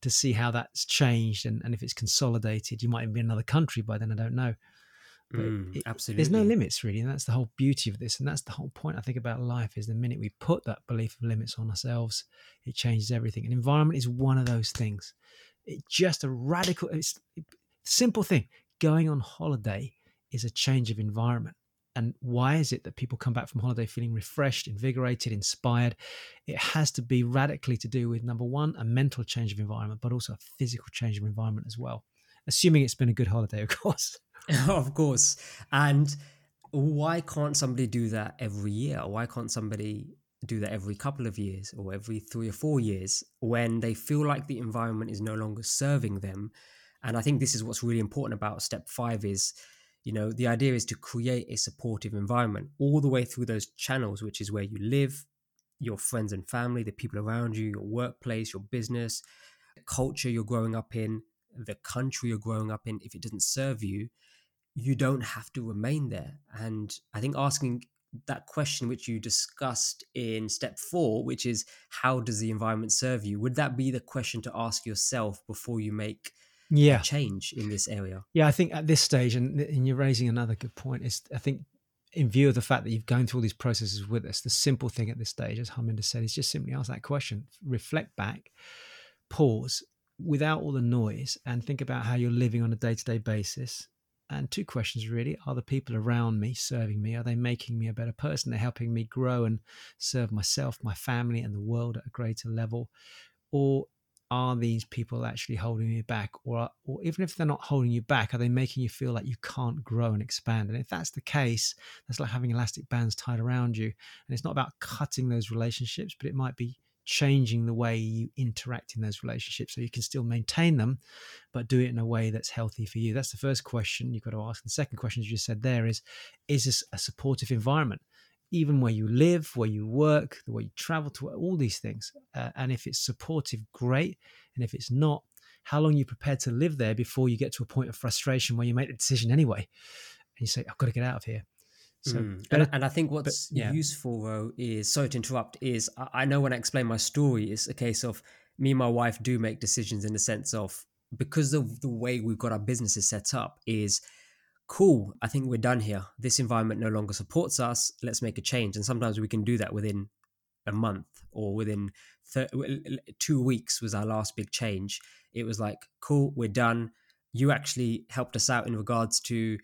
to see how that's changed and, and if it's consolidated. You might even be in another country by then, I don't know. But Mm, it- absolutely. there's no limits really, and that's the whole beauty of this, and that's the whole point I think about life. Is the minute we put that belief of limits on ourselves, it changes everything. And environment is one of those things. It's just a radical, it's simple thing. Going on holiday is a change of environment. And why is it that people come back from holiday feeling refreshed, invigorated, inspired? It has to be radically to do with number one, a mental change of environment, but also a physical change of environment as well. Assuming it's been a good holiday, of course. of course. And why can't somebody do that every year? Why can't somebody do that every couple of years or every three or four years when they feel like the environment is no longer serving them? And I think this is what's really important about step five is, you know, the idea is to create a supportive environment all the way through those channels, which is where you live, your friends and family, the people around you, your workplace, your business, the culture you're growing up in, the country you're growing up in. If it doesn't serve you, you don't have to remain there. And I think asking that question, which you discussed in step four, which is how does the environment serve you? Would that be the question to ask yourself before you make Yeah. change in this area? Yeah, I think at this stage, and, and you're raising another good point, is I think in view of the fact that you've gone through all these processes with us, the simple thing at this stage, as Harminder said, is just simply ask that question, reflect back, pause without all the noise, and think about how you're living on a day to day basis. And two questions really are the people around me serving me? Are they making me a better person? They're helping me grow and serve myself, my family, and the world at a greater level? Or are these people actually holding you back? Or or even if they're not holding you back are they making you feel like you can't grow and expand? And if that's the case that's like having elastic bands tied around you. And it's not about cutting those relationships but it might be changing the way you interact in those relationships so you can still maintain them but do it in a way that's healthy for you. That's the first question you've got to ask. And the second question you just said there is is this a supportive environment even where you live, where you work, the way you travel to all these things. Uh, and if it's supportive, great. And if it's not, how long are you prepared to live there before you get to a point of frustration where you make the decision anyway? And you say, I've got to get out of here. So, Mm. but and, and I think what's yeah. useful though is sorry to interrupt is I, I know when I explain my story it's a case of me and my wife do make decisions in the sense of because of the way we've got our businesses set up is cool I think we're done here this environment no longer supports us let's make a change and sometimes we can do that within a month or within two weeks was our last big change it was like cool we're done you actually helped us out in regards to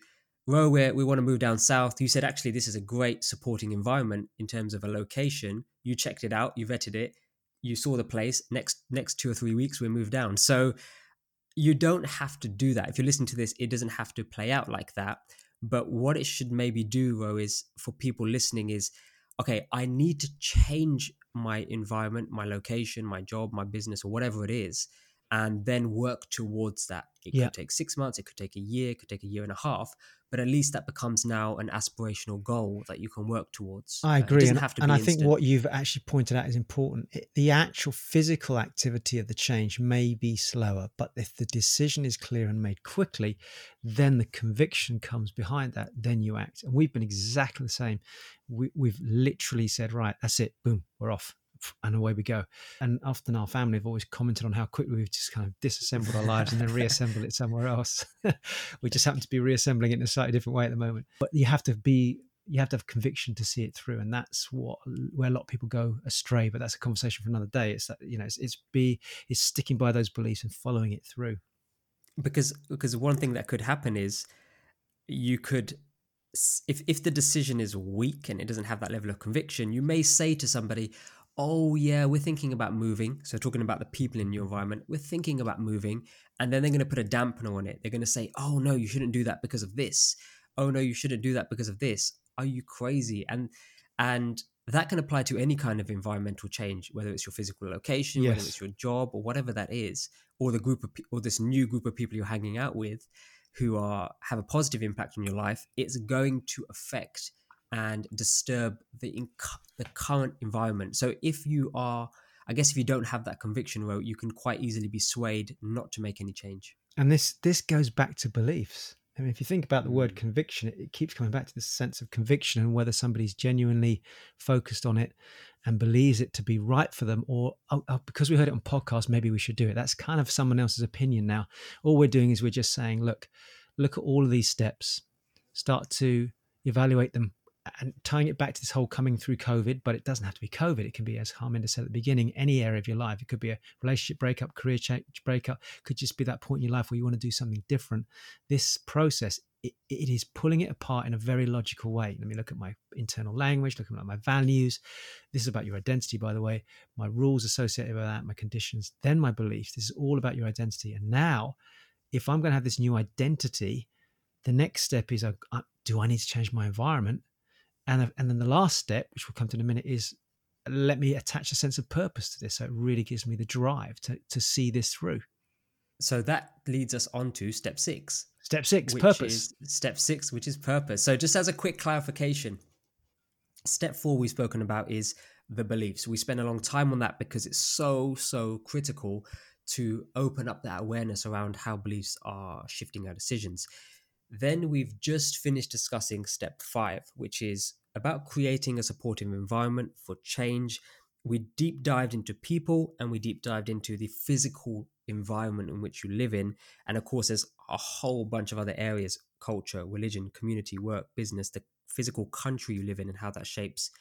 Rowe, where we want to move down south. You said actually this is a great supporting environment in terms of a location. You checked it out, you vetted it, you saw the place. Next next two or three weeks we move down. So you don't have to do that. If you're listening to this, it doesn't have to play out like that. But what it should maybe do, Rowe, is for people listening is okay, I need to change my environment, my location, my job, my business, or whatever it is, and then work towards that. It Yeah. could take six months, it could take a year, it could take a year and a half, but at least that becomes now an aspirational goal that you can work towards. I agree, and, to and I think instant. what you've actually pointed out is important. It, the actual physical activity of the change may be slower, but if the decision is clear and made quickly, then the conviction comes behind that. Then you act, and we've been exactly the same. We, we've literally said, "Right, that's it. Boom, we're off." And away we go. And often our family have always commented on how quickly we've just kind of disassembled our lives and then reassembled it somewhere else. we just happen to be reassembling it in a slightly different way at the moment. But you have to be you have to have conviction to see it through and that's what where a lot of people go astray but that's a conversation for another day it's that you know it's, it's be it's sticking by those beliefs and following it through because because one thing that could happen is you could if if the decision is weak and it doesn't have that level of conviction you may say to somebody oh yeah we're thinking about moving. So talking about the people in your environment we're thinking about moving and then they're going to put a dampener on it. They're going to say oh no you shouldn't do that because of this. Oh no you shouldn't do that because of this. Are you crazy? And and that can apply to any kind of environmental change whether it's your physical location whether it's your job or whatever that is or the group of pe- or this new group of people you're hanging out with who are have a positive impact on your life it's going to affect and disturb the inc- the current environment so if you are i guess if you don't have that conviction Rowe, you can quite easily be swayed not to make any change and this this goes back to beliefs I mean, if you think about the word Mm. conviction, it, it keeps coming back to this sense of conviction and whether somebody's genuinely focused on it and believes it to be right for them, or oh, oh, because we heard it on podcast, maybe we should do it. That's kind of someone else's opinion now. All we're doing is we're just saying, look, look at all of these steps. start to evaluate them and tying it back to this whole coming through COVID, but it doesn't have to be COVID. It can be, as Harminder said at the beginning, any area of your life. It could be a relationship breakup, career change breakup, could just be that point in your life where you want to do something different. This process, it, it is pulling it apart in a very logical way. Let me look at my internal language, looking at my values. This is about your identity, by the way, my rules associated with that, my conditions, then my beliefs. This is all about your identity. And now, if I'm going to have this new identity, the next step is uh, uh do I need to change my environment? And, and then the last step, which we'll come to in a minute, is let me attach a sense of purpose to this. So it really gives me the drive to, to see this through. So that leads us on to step six. Step six, purpose. step six, which is purpose. So just as a quick clarification, step four we've spoken about is the beliefs. We spend a long time on that because it's so, so critical to open up that awareness around how beliefs are shifting our decisions. Then we've just finished discussing step five, which is about creating a supportive environment for change. We deep dived into people and we deep dived into the physical environment in which you live in. And of course, there's a whole bunch of other areas culture, religion, community, work, business, the physical country you live in, and how that shapes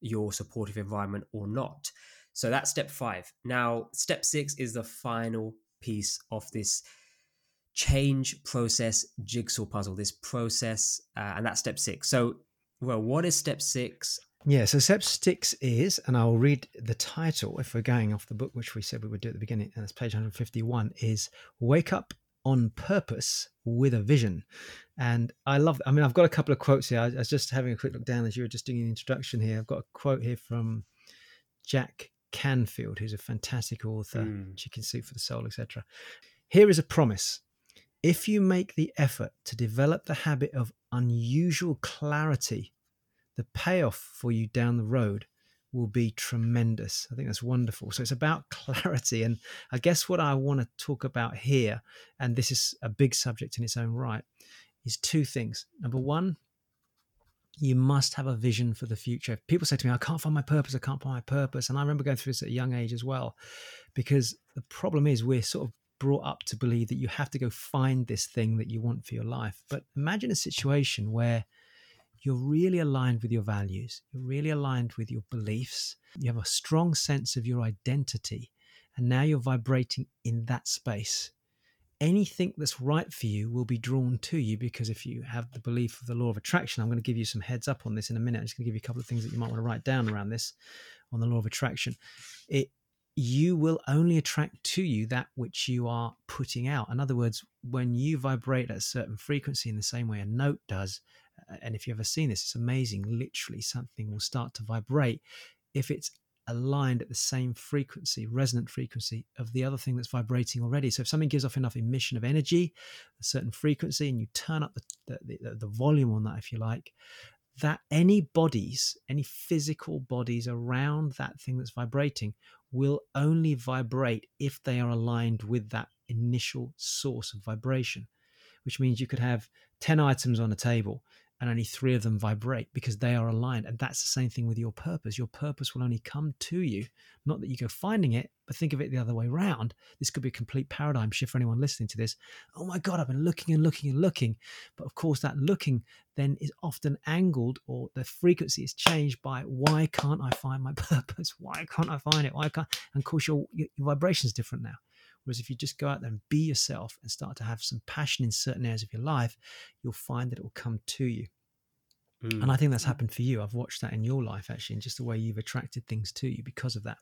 your supportive environment or not. So that's step five. Now, step six is the final piece of this change process jigsaw puzzle, this process, uh, and that's step six. So, well, what is step six? Yeah, so step six is, and I'll read the title if we're going off the book, which we said we would do at the beginning, and it's page 151, is Wake Up on Purpose with a Vision. And I love, I mean, I've got a couple of quotes here. I was just having a quick look down as you were just doing an introduction here. I've got a quote here from Jack Canfield, who's a fantastic author, mm. Chicken Soup for the Soul, etc. Here is a promise if you make the effort to develop the habit of unusual clarity, the payoff for you down the road will be tremendous. I think that's wonderful. So it's about clarity. And I guess what I want to talk about here, and this is a big subject in its own right, is two things. Number one, you must have a vision for the future. People say to me, I can't find my purpose, I can't find my purpose. And I remember going through this at a young age as well, because the problem is we're sort of brought up to believe that you have to go find this thing that you want for your life. But imagine a situation where you're really aligned with your values, you're really aligned with your beliefs, you have a strong sense of your identity, and now you're vibrating in that space. Anything that's right for you will be drawn to you because if you have the belief of the law of attraction, I'm going to give you some heads up on this in a minute. I'm just going to give you a couple of things that you might want to write down around this on the law of attraction. It you will only attract to you that which you are putting out. In other words, when you vibrate at a certain frequency in the same way a note does, uh, and if you've ever seen this, it's amazing. Literally, something will start to vibrate if it's aligned at the same frequency, resonant frequency of the other thing that's vibrating already. So if something gives off enough emission of energy, a certain frequency, and you turn up the, the, the, the volume on that, if you like, that any bodies, any physical bodies around that thing that's vibrating will only vibrate if they are aligned with that initial source of vibration, which means you could have 10 items on a table and only three of them vibrate because they are aligned. And that's the same thing with your purpose. Your purpose will only come to you, not that you go finding it, but think of it the other way around. This could be a complete paradigm shift for anyone listening to this. Oh my God, I've been looking and looking and looking. But of course, that looking then is often angled or the frequency is changed by why can't I find my purpose? Why can't I find it? Why can't? And of course, your, your vibration is different now. Whereas if you just go out there and be yourself and start to have some passion in certain areas of your life, you'll find that it will come to you. Mm. And I think that's happened for you. I've watched that in your life actually, and just the way you've attracted things to you because of that.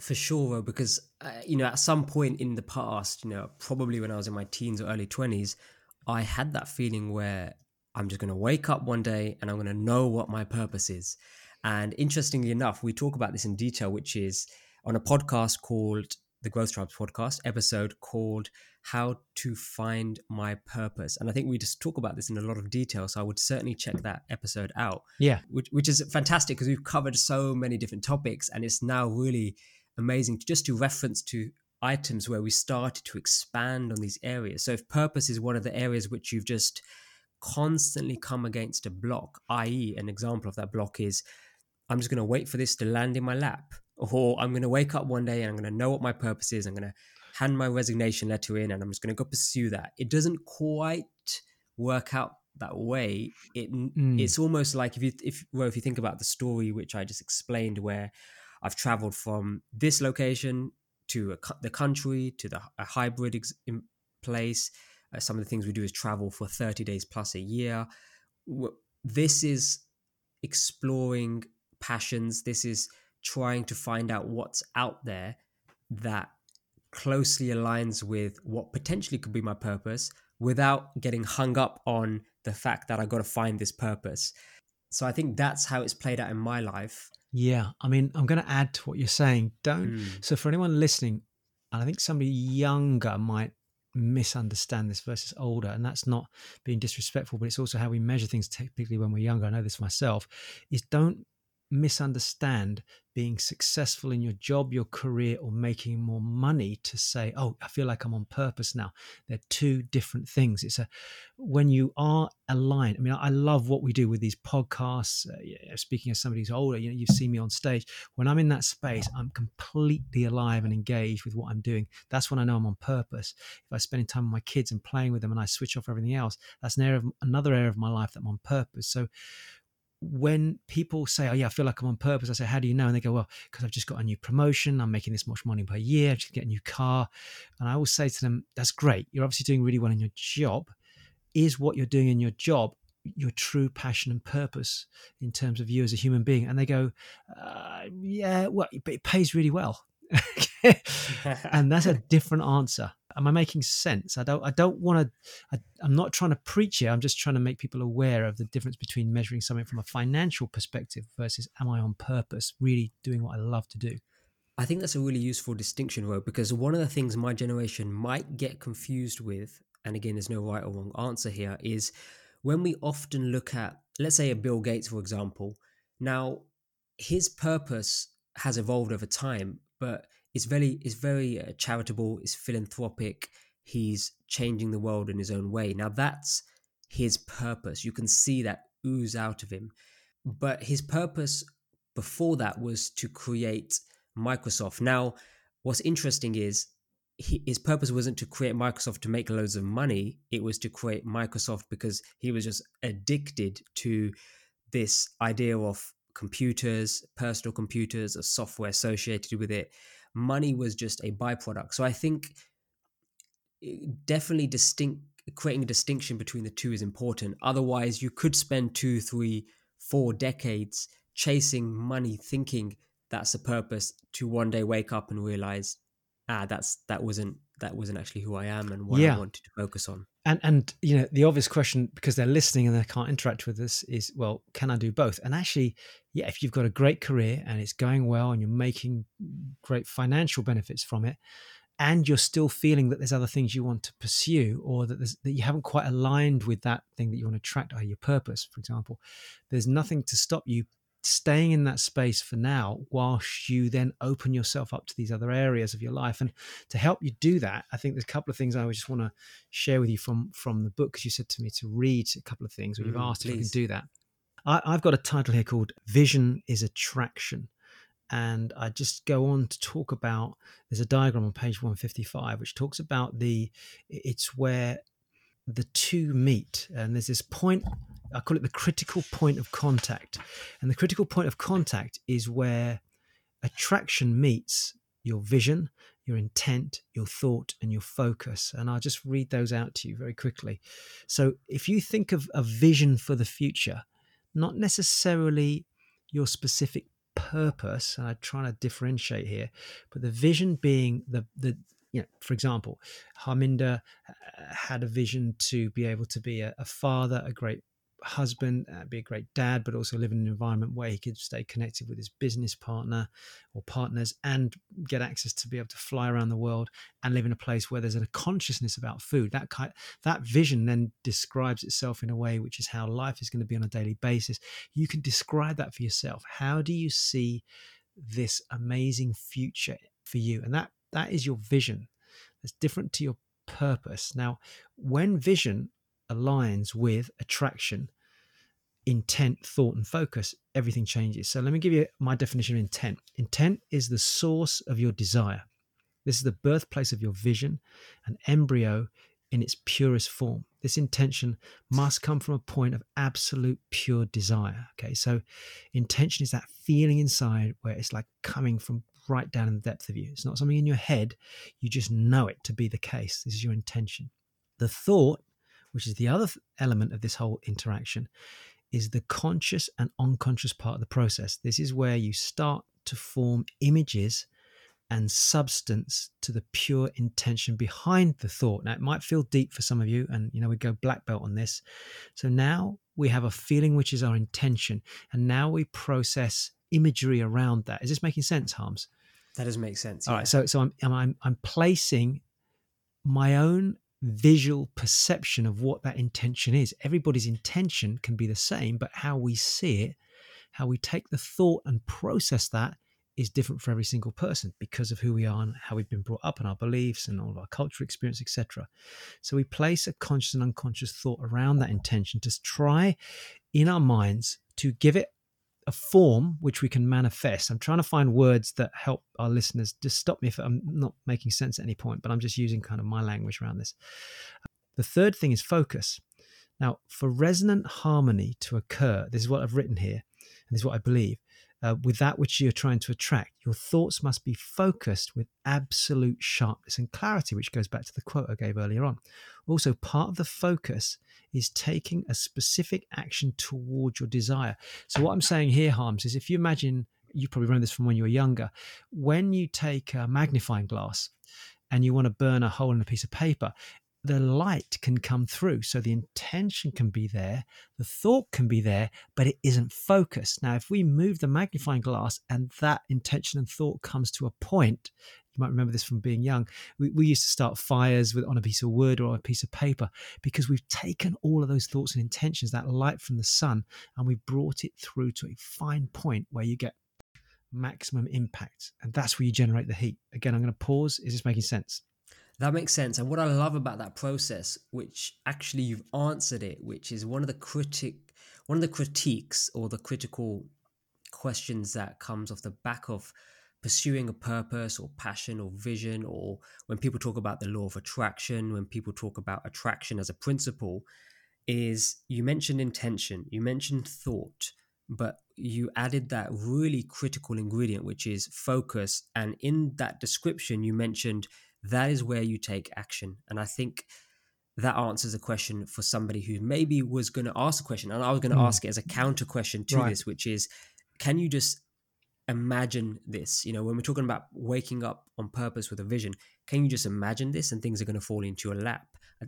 For sure, because uh, you know, at some point in the past, you know, probably when I was in my teens or early twenties, I had that feeling where I'm just going to wake up one day and I'm going to know what my purpose is. And interestingly enough, we talk about this in detail, which is on a podcast called the Growth Tribes podcast episode called How to Find My Purpose. And I think we just talk about this in a lot of detail. So I would certainly check that episode out. Yeah. Which, which is fantastic because we've covered so many different topics and it's now really amazing to just to reference to items where we started to expand on these areas. So if purpose is one of the areas which you've just constantly come against a block, i.e., an example of that block is I'm just going to wait for this to land in my lap or I'm going to wake up one day and I'm going to know what my purpose is. I'm going to hand my resignation letter in and I'm just going to go pursue that. It doesn't quite work out that way, it Mm. it's almost like if you if well if you think about the story which I just explained, where I've traveled from this location to a, the country to the a hybrid ex- in place. Uh, some of the things we do is travel for thirty days plus a year. This is exploring passions. This is trying to find out what's out there that closely aligns with what potentially could be my purpose without getting hung up on the fact that I got to find this purpose. So I think that's how it's played out in my life. Yeah, I mean, I'm going to add to what you're saying. Don't. Mm. So, for anyone listening, and I think somebody younger might misunderstand this versus older, and that's not being disrespectful, but it's also how we measure things typically when we're younger. I know this myself. Is don't misunderstand being successful in your job, your career, or making more money to say, "Oh, I feel like I'm on purpose now." They're two different things. It's a when you are aligned. I mean, I love what we do with these podcasts. Uh, speaking as somebody who's older, you know, you've seen me on stage. When I'm in that space, I'm completely alive and engaged with what I'm doing. That's when I know I'm on purpose. If I spend time with my kids and playing with them, and I switch off everything else, that's an area of, another area of my life that I'm on purpose. So when people say, "Oh yeah, I feel like I'm on purpose," I say, "How do you know?" And they go, "Well, because I've just got a new promotion. I'm making this much money per year. I just get a new car." And I always say to them, "That's great. You're obviously doing really well in your job. Is what you're doing in your job your true passion and purpose in terms of you as a human being?" And they go, uh, "Yeah, well, but it pays really well." And that's a different answer. Am I making sense? I don't. I don't want to. I'm not trying to preach here. I'm just trying to make people aware of the difference between measuring something from a financial perspective versus am I on purpose, really doing what I love to do. I think that's a really useful distinction, Rowe, because one of the things my generation might get confused with, and again, there's no right or wrong answer here, is when we often look at, let's say, a Bill Gates, for example. Now, his purpose has evolved over time, but it's very, it's very uh, charitable. It's philanthropic. He's changing the world in his own way. Now, that's his purpose. You can see that ooze out of him. But his purpose before that was to create Microsoft. Now, what's interesting is his purpose wasn't to create Microsoft to make loads of money. It was to create Microsoft because he was just addicted to this idea of computers, personal computers, or software associated with it. Money was just a byproduct. So I think eh, definitely distinct creating a distinction between the two is important. Otherwise, you could spend two, three, four decades chasing money, thinking that's a purpose, to one day wake up and realize, ah, that's that wasn't that wasn't actually who I am and what Yeah. I wanted to focus on. And and you know the obvious question because they're listening and they can't interact with us is well can I do both? And actually, yeah, if you've got a great career and it's going well and you're making great financial benefits from it, and you're still feeling that there's other things you want to pursue or that there's, that you haven't quite aligned with that thing that you want to attract, or your purpose, for example, there's nothing to stop you staying in that space for now whilst you then open yourself up to these other areas of your life. And to help you do that i think there's a couple of things i would just want to share with you from from the book because you said to me to read a couple of things or you've Mm, asked if i can do that. I, i've got a title here called vision is attraction. And I just go on to talk about there's a diagram on page 155 which talks about the it's where the two meet. And there's this point I call it the critical point of contact. And the critical point of contact is where attraction meets your vision your intent your thought and your focus. And I'll just read those out to you very quickly. So if you think of a vision for the future not necessarily your specific purpose and i'm trying to differentiate here but the vision being the the you know for example harminder uh, had a vision to be able to be a, a father a great husband uh, be a great dad but also live in an environment where he could stay connected with his business partner or partners and get access to be able to fly around the world and live in a place where there's a consciousness about food. That kind that vision then describes itself in a way which is how life is going to be on a daily basis. You can describe that for yourself. How do you see this amazing future for you? And that that is your vision. That's different to your purpose. Now when vision aligns with attraction intent thought and focus everything changes so let me give you my definition of intent intent is the source of your desire this is the birthplace of your vision an embryo in its purest form This intention must come from a point of absolute pure desire. Okay, so intention is that feeling inside where it's like coming from right down in the depth of you. It's not something in your head, you just know it to be the case. This is your intention. The thought, which is the other element of this whole interaction, is the conscious and unconscious part of the process. This is where you start to form images and substance to the pure intention behind the thought. Now, it might feel deep for some of you, and you know, we go black belt on this. So now we have a feeling which is our intention, and now we process imagery around that. Is this making sense, Harms? That does make sense. All yeah. right. So, so I'm, I'm, I'm placing my own visual perception of what that intention is. Everybody's intention can be the same, but how we see it, how we take the thought and process that is different for every single person because of who we are and how we've been brought up and our beliefs and all of our cultural experience, etc. So we place a conscious and unconscious thought around that intention to try in our minds to give it a form which we can manifest. I'm trying to find words that help our listeners. Just stop me if I'm not making sense at any point, but I'm just using kind of my language around this. The third thing is focus. Now, for resonant harmony to occur, this is what I've written here, and this is what I believe uh, with that which you're trying to attract. Your thoughts must be focused with absolute sharpness and clarity, which goes back to the quote I gave earlier on. Also, part of the focus is taking a specific action towards your desire. So, what I'm saying here, Harms, is if you imagine, you probably remember this from when you were younger, when you take a magnifying glass and you want to burn a hole in a piece of paper, the light can come through. So the intention can be there, the thought can be there, but it isn't focused. Now, if we move the magnifying glass and that intention and thought comes to a point, you might remember this from being young. We, we used to start fires with on a piece of wood or a piece of paper because we've taken all of those thoughts and intentions, that light from the sun, and we've brought it through to a fine point where you get maximum impact. And that's where you generate the heat. Again, I'm going to pause. Is this making sense? That makes sense. And what I love about that process, which actually you've answered it, which is one of the critic one of the critiques or the critical questions that comes off the back of pursuing a purpose or passion or vision or when people talk about the law of attraction, when people talk about attraction as a principle, is you mentioned intention, you mentioned thought, but you added that really critical ingredient, which is focus. And in that description, you mentioned that is where you take action. And I think that answers a question for somebody who maybe was going to ask a question. And I was going to mm. ask it as a counter question to right. this, which is can you just imagine this? You know, when we're talking about waking up on purpose with a vision, can you just imagine this and things are going to fall into your lap?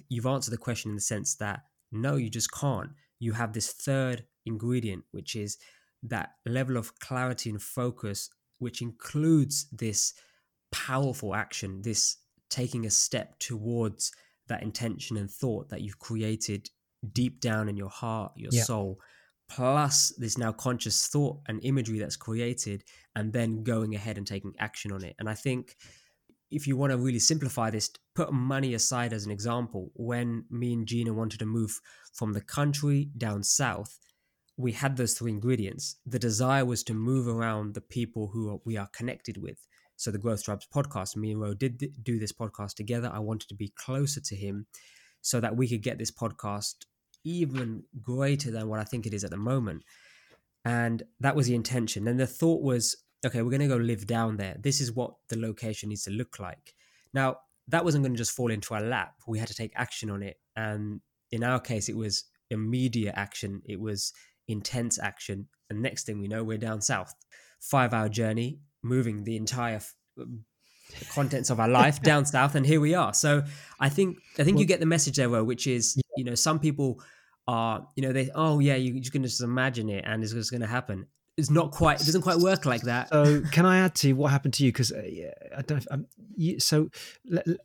You've answered the question in the sense that no, you just can't. You have this third ingredient, which is that level of clarity and focus, which includes this powerful action, this taking a step towards that intention and thought that you've created deep down in your heart, your yeah. soul, plus this now conscious thought and imagery that's created, and then going ahead and taking action on it. And I think if you want to really simplify this, put money aside as an example, when me and Gina wanted to move from the country down south, we had those three ingredients. The desire was to move around the people who we are connected with. So the Growth Tribes podcast, me and Rowe did do this podcast together. I wanted to be closer to him so that we could get this podcast even greater than what I think it is at the moment. And that was the intention. And the thought was, okay, we're going to go live down there. This is what the location needs to look like. Now, that wasn't going to just fall into our lap. We had to take action on it. And in our case, it was immediate action, it was intense action. And next thing we know, we're down south. Five hour journey, moving the entire f- um, contents of our life down south and here we are so i think i think well, you get the message there which is yeah. you know some people are you know they oh yeah you, going to just imagine it and it's just going to happen it's not quite it doesn't quite work like that. so can i add to what happened to you? Because uh, i don't um, you, so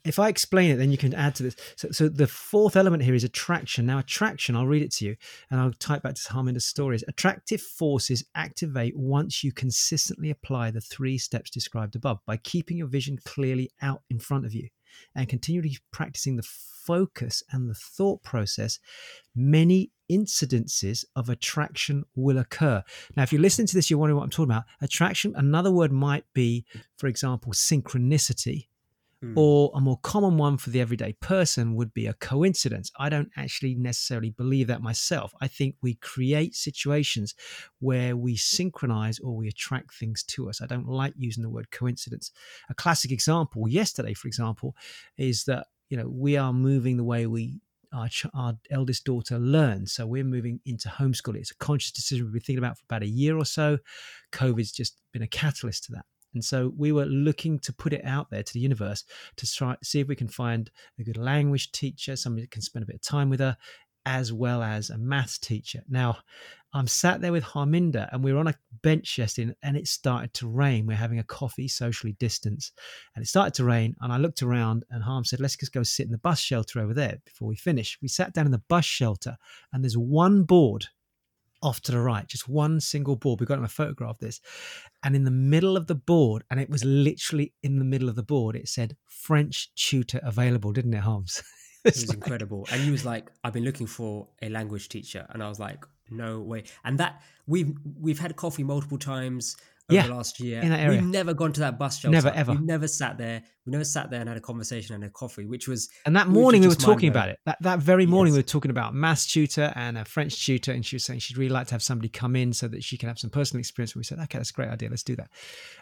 if i explain it then you can add to this. So, so the fourth element here is attraction. Now attraction i'll read it to you and i'll type back to harminder's stories. Attractive forces activate once you consistently apply the three steps described above by keeping your vision clearly out in front of you and continually practicing the focus and the thought process. Many incidences of attraction will occur. Now, if you're listening to this, you're wondering what I'm talking about. Attraction, another word might be, for example, synchronicity Mm. Or a more common one for the everyday person would be a coincidence. I don't actually necessarily believe that myself. I think we create situations where we synchronize or we attract things to us. I don't like using the word coincidence. A classic example, yesterday, for example, is that you know we are moving the way we our, our eldest daughter learns. So we're moving into homeschooling. It's a conscious decision we've been thinking about for about a year or so. COVID's just been a catalyst to that. And so we were looking to put it out there to the universe to try see if we can find a good language teacher, somebody that can spend a bit of time with her, as well as a maths teacher. Now, I'm sat there with Harminder and we were on a bench yesterday and it started to rain. We're having a coffee socially distanced and it started to rain. And I looked around and Harm said, let's just go sit in the bus shelter over there before we finish. We sat down in the bus shelter and there's one board off to the right, just one single board. We got a photograph of this. And in the middle of the board, and it was literally in the middle of the board, it said French tutor available, didn't it, Holmes? it was like... incredible. And he was like, I've been looking for a language teacher. And I was like, no way. And that we've we've had coffee multiple times over yeah, the last year. In that area. We've never gone to that bus shelter. Never ever. We've never sat there. We never sat there and had a conversation and a coffee, which was. And that morning we were talking about it. That that very morning yes. we were talking about maths tutor and a French tutor, and she was saying she'd really like to have somebody come in so that she can have some personal experience. And we said, okay, that's a great idea. Let's do that.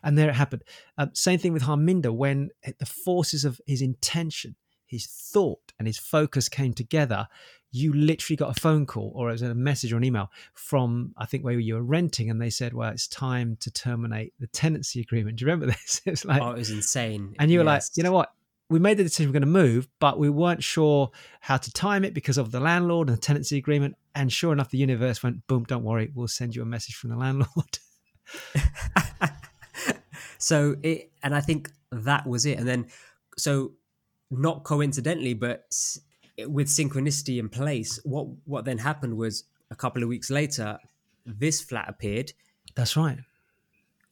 And there it happened. Um, same thing with Harminder when the forces of his intention, his thought, and his focus came together you literally got a phone call or it was a message or an email from I think where you were renting, and they said, "Well, it's time to terminate the tenancy agreement." Do you remember this? It was like, oh, it was insane. And you were yes. like, you know what? We made the decision we're going to move, but we weren't sure how to time it because of the landlord and the tenancy agreement. And sure enough, the universe went, "Boom! Don't worry, we'll send you a message from the landlord." so it, and I think that was it. And then, so not coincidentally, but with synchronicity in place, what what then happened was a couple of weeks later, this flat appeared. That's right.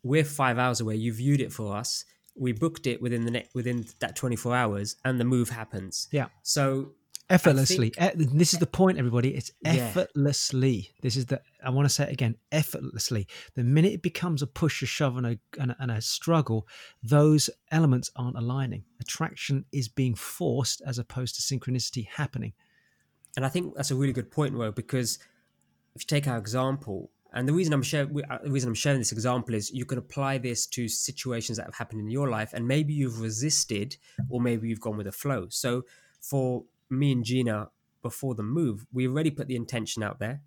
We're five hours away. You viewed it for us. We booked it within the ne- within that twenty four hours, and the move happens. Yeah. So effortlessly. Think, this is the point everybody. It's effortlessly. Yeah. this is the i want to say it again effortlessly. The minute it becomes a push a shove and a, and a, and a struggle those elements aren't aligning. Attraction is being forced as opposed to synchronicity happening. And i think that's a really good point Rowe, because if you take our example and the reason I'm sharing uh, the reason I'm sharing this example is you can apply this to situations that have happened in your life, and maybe you've resisted, or maybe you've gone with the flow. So, for me and Gina before the move, we already put the intention out there.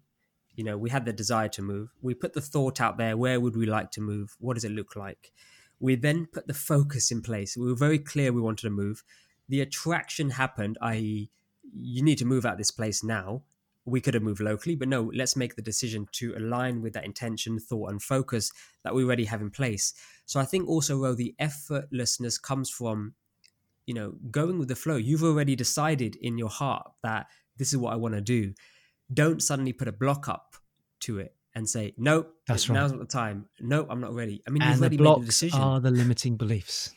You know, we had the desire to move. We put the thought out there. Where would we like to move? What does it look like? We then put the focus in place. We were very clear we wanted to move. The attraction happened, i.e., you need to move out this place now. We could have moved locally, but no, let's make the decision to align with that intention, thought, and focus that we already have in place. So I think also, Rowe, the effortlessness comes from you know, going with the flow. You've already decided in your heart that this is what I want to do. Don't suddenly put a block up to it and say, nope, that's right. Now's not the time. No, I'm not ready. I mean, and you've already the blocks made the decision. are the limiting beliefs.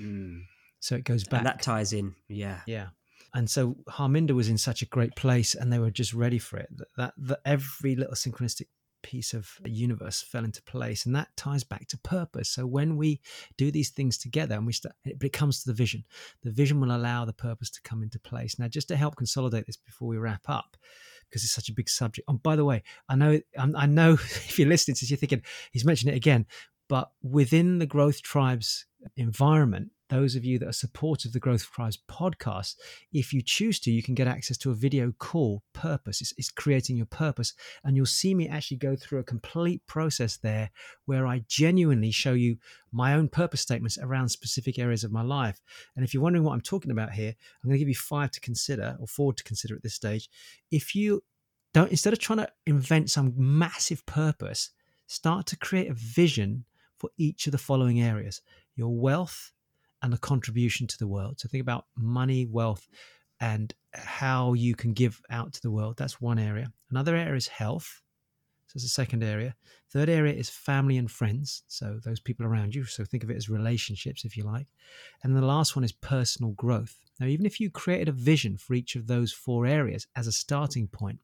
Mm. So it goes back. And that ties in. Yeah. Yeah. And so Harminder was in such a great place and they were just ready for it. That, that, that every little synchronistic piece of universe fell into place and that ties back to purpose. So when we do these things together and we start but it comes to the vision. The vision will allow the purpose to come into place. Now just to help consolidate this before we wrap up because it's such a big subject. And by the way i know um, i know if you're listening to you're thinking he's mentioned it again but within the growth tribes environment those of you that are supportive of the Growth Tribes podcast, if you choose to, you can get access to a video call purpose. It's, it's, creating your purpose. And you'll see me actually go through a complete process there where I genuinely show you my own purpose statements around specific areas of my life. And if you're wondering what I'm talking about here, I'm going to give you five to consider or four to consider at this stage. If you don't, instead of trying to invent some massive purpose, start to create a vision for each of the following areas your wealth, and the contribution to the world. So think about money, wealth, and how you can give out to the world. That's one area. Another area is health. So it's a second area. Third area is family and friends. So those people around you. So think of it as relationships, if you like. And the last one is personal growth. Now, even if you created a vision for each of those four areas as a starting point,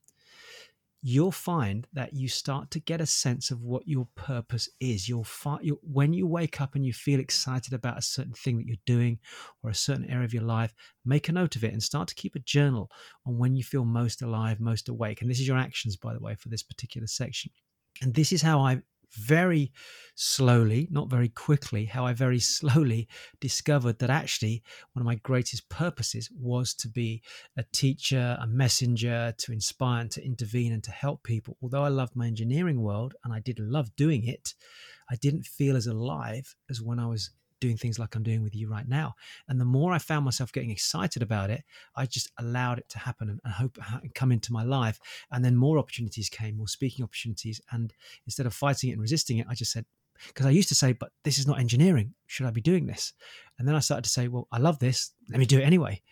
you'll find that you start to get a sense of what your purpose is. You'll find you, when you wake up and you feel excited about a certain thing that you're doing or a certain area of your life, make a note of it and start to keep a journal on when you feel most alive, most awake. And this is your actions, by the way, for this particular section. And this is how I very slowly, not very quickly, how I very slowly discovered that actually one of my greatest purposes was to be a teacher, a messenger, to inspire and to intervene and to help people. Although I loved my engineering world and I did love doing it, I didn't feel as alive as when I was doing things like I'm doing with you right now. And the more I found myself getting excited about it, I just allowed it to happen and, and hope it come into my life. And then more opportunities came, more speaking opportunities. And instead of fighting it and resisting it, I just said, because I used to say, but this is not engineering. Should I be doing this? And then I started to say, well, I love this. Let me do it anyway.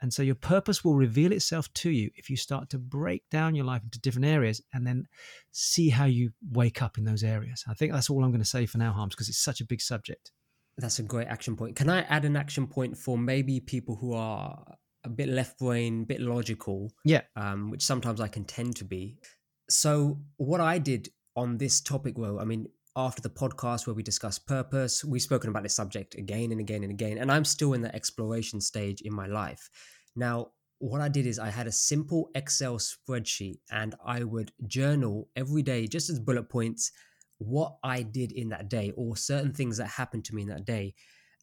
And so your purpose will reveal itself to you if you start to break down your life into different areas and then see how you wake up in those areas. I think that's all I'm going to say for now, Harms, because it's such a big subject. That's a great action point. Can I add an action point for maybe people who are a bit left brain, a bit logical? Yeah. Um, which sometimes I can tend to be. So what I did on this topic, well, I mean, after the podcast where we discussed purpose, we've spoken about this subject again and again and again, and I'm still in the exploration stage in my life. Now, what I did is I had a simple Excel spreadsheet and I would journal every day just as bullet points what I did in that day or certain things that happened to me in that day.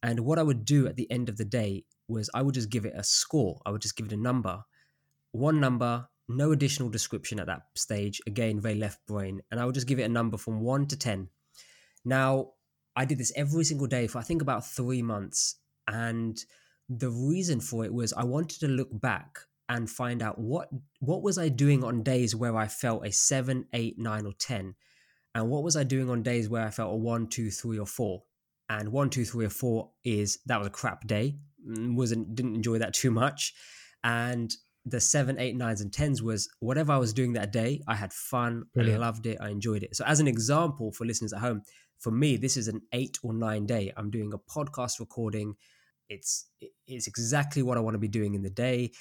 And what I would do at the end of the day was I would just give it a score. I would just give it a number. One number, no additional description at that stage. Again, very left brain. And I would just give it a number from one to 10. Now, I did this every single day for I think about three months. And the reason for it was I wanted to look back and find out what what was I doing on days where I felt a seven, eight, nine, or ten and what was I doing on days where I felt a one, two, three, or four? And one, two, three, or four is that was a crap day. Mm, wasn't didn't enjoy that too much. And the seven, eight, nines, and tens was whatever I was doing that day. I had fun. Brilliant. I loved it. I enjoyed it. So as an example for listeners at home, for me, this is an eight or nine day. I'm doing a podcast recording. It's it's exactly what I want to be doing in the day.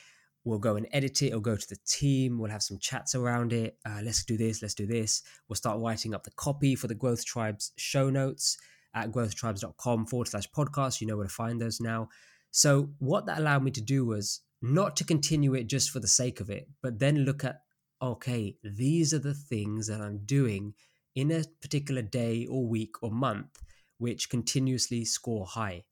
We'll go and edit it. Or go to the team. We'll have some chats around it. Uh, let's do this. Let's do this. We'll start writing up the copy for the Growth Tribes show notes at growthtribes.com forward slash podcast. You know where to find those now. So, what that allowed me to do was not to continue it just for the sake of it, but then look at, okay, these are the things that I'm doing in a particular day or week or month, which continuously score high.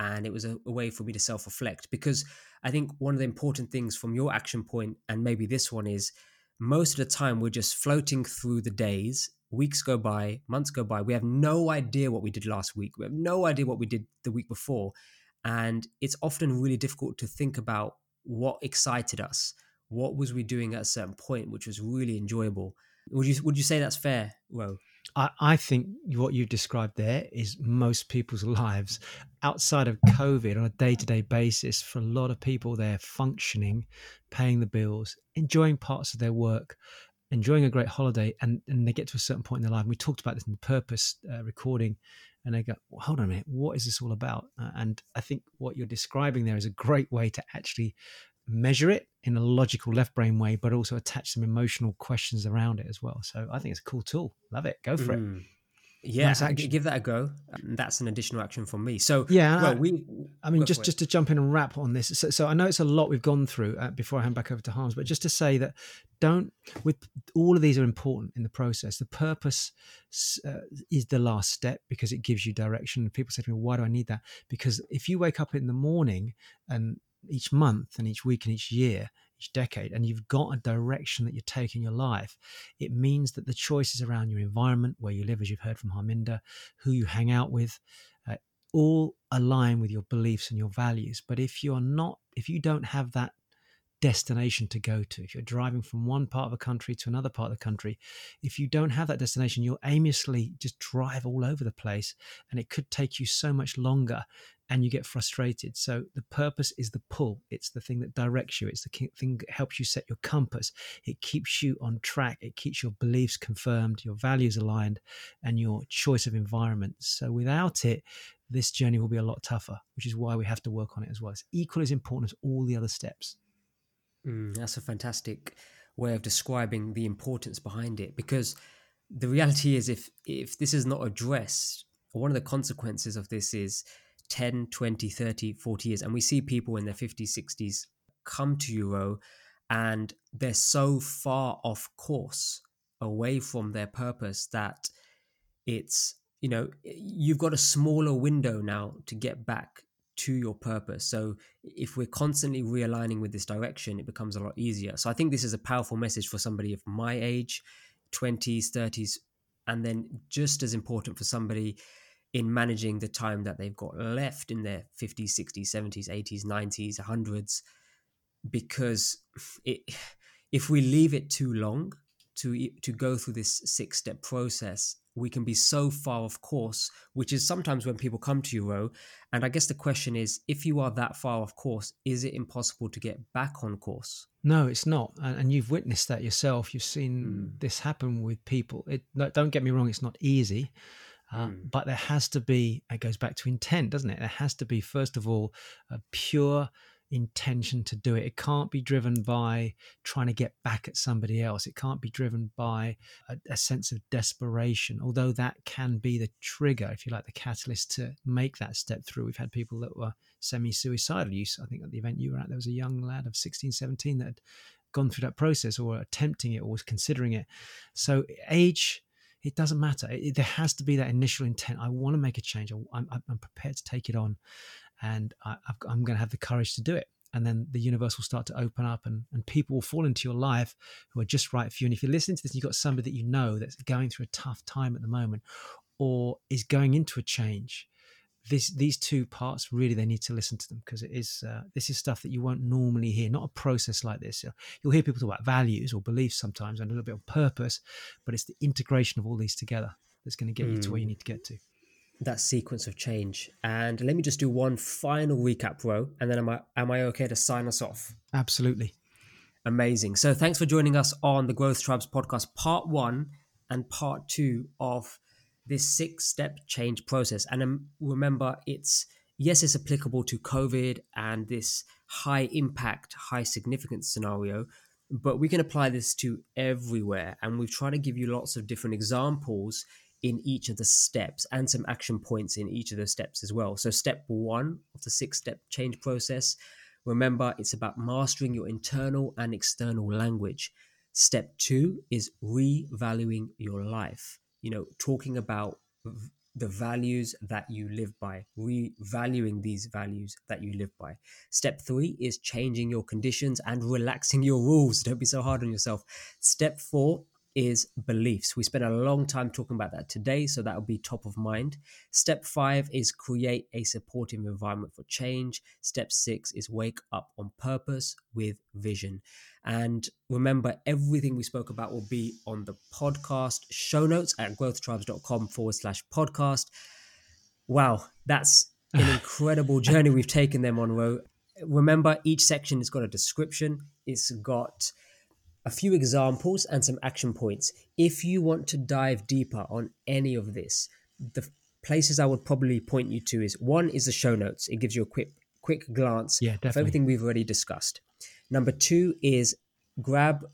And it was a, a way for me to self reflect because I think one of the important things from your action point, and maybe this one, is most of the time we're just floating through the days. Weeks go by, months go by. We have no idea what we did last week. We have no idea what we did the week before. And it's often really difficult to think about what excited us. What was we doing at a certain point, which was really enjoyable. Would you would you say that's fair, Rowe? I, I think what you described there is most people's lives outside of COVID on a day to day basis. For a lot of people, they're functioning, paying the bills, enjoying parts of their work, enjoying a great holiday, and, and they get to a certain point in their life. And we talked about this in the purpose uh, recording, and they go, well, hold on a minute, what is this all about? Uh, and I think what you're describing there is a great way to actually measure it in a logical left brain way, but also attach some emotional questions around it as well. So I think it's a cool tool. Love it. Go for mm. it. Yeah, nice give that a go. That's an additional action from me. So yeah, well, we. I mean, just just to jump in and wrap on this. So, so I know it's a lot we've gone through uh, before I hand back over to Harms, but just to say that don't with all of these are important in the process. The purpose uh, is the last step because it gives you direction. People say to me, "Why do I need that?" Because if you wake up in the morning and each month and each week and each year, each decade, and you've got a direction that you're taking your life, it means that the choices around your environment, where you live, as you've heard from Harminder, who you hang out with, uh, all align with your beliefs and your values. But if you're not, if you don't have that destination to go to. If you're driving from one part of a country to another part of the country, if you don't have that destination, you'll aimlessly just drive all over the place and it could take you so much longer and you get frustrated. So the purpose is the pull. It's the thing that directs you. It's the thing that helps you set your compass. It keeps you on track. It keeps your beliefs confirmed, your values aligned, and your choice of environment. So without it, this journey will be a lot tougher, which is why we have to work on it as well. It's equally as important as all the other steps. Mm, that's a fantastic way of describing the importance behind it because the reality is if if this is not addressed one of the consequences of this is 10 20 30 40 years and we see people in their 50s 60s come to euro and they're so far off course away from their purpose that it's you know you've got a smaller window now to get back to your purpose. So if we're constantly realigning with this direction it becomes a lot easier. So i think this is a powerful message for somebody of my age 20s 30s and then just as important for somebody in managing the time that they've got left in their 50s 60s 70s 80s 90s 100s because it, if we leave it too long to to go through this six step process we can be so far off course which is sometimes when people come to euro and i guess the question is if you are that far off course is it impossible to get back on course no it's not and, you've witnessed that yourself you've seen mm. this happen with people it don't get me wrong it's not easy uh, mm. But there has to be, it goes back to intent, doesn't it? There has to be, first of all, a pure intention to do it. It can't be driven by trying to get back at somebody else. It can't be driven by a, a, sense of desperation, although that can be the trigger, if you like, the catalyst to make that step through. We've had people that were semi suicidal. use. I think at the event you were at, there was a young lad of 16, 17 that had gone through that process or attempting it or was considering it. So, age it doesn't matter. It, there has to be that initial intent. I want to make a change. I'm, I'm prepared to take it on and I, am going to have the courage to do it. And then the universe will start to open up, and, and people will fall into your life who are just right for you. And if you're listening to this, you've got somebody that you know that's going through a tough time at the moment, or is going into a change. This, these two parts really they need to listen to them because it is uh, this is stuff that you won't normally hear not a process like this you'll hear people talk about values or beliefs sometimes and a little bit of purpose but it's the integration of all these together that's going to get mm. you to where you hmm. need to get to that sequence of change. And let me just do one final recap, bro, and then am I am I okay to sign us off? Absolutely. Amazing. So thanks for joining us on the Growth Tribes podcast, part one and part two of this six step change process. And um, remember, it's yes, it's applicable to COVID and this high impact, high significance scenario, but we can apply this to everywhere. And we've tried to give you lots of different examples in each of the steps and some action points in each of those steps as well. So, step one of the six step change process remember, it's about mastering your internal and external language. Step two is revaluing your life, you know, talking about the values that you live by, revaluing these values that you live by. Step three is changing your conditions and relaxing your rules. Don't be so hard on yourself. Step four is beliefs. We spent a long time talking about that today, so that will be top of mind. Step five is create a supportive environment for change. Step six is wake up on purpose with vision. And remember, everything we spoke about will be on the podcast show notes at growthtribes.com forward slash podcast. Wow, that's an incredible journey we've taken them on. Remember, each section has got a description, it's got a few examples and some action points. If you want to dive deeper on any of this, the places I would probably point you to is one is the show notes. It gives you a quick quick glance yeah, of everything we've already discussed. Number two is grab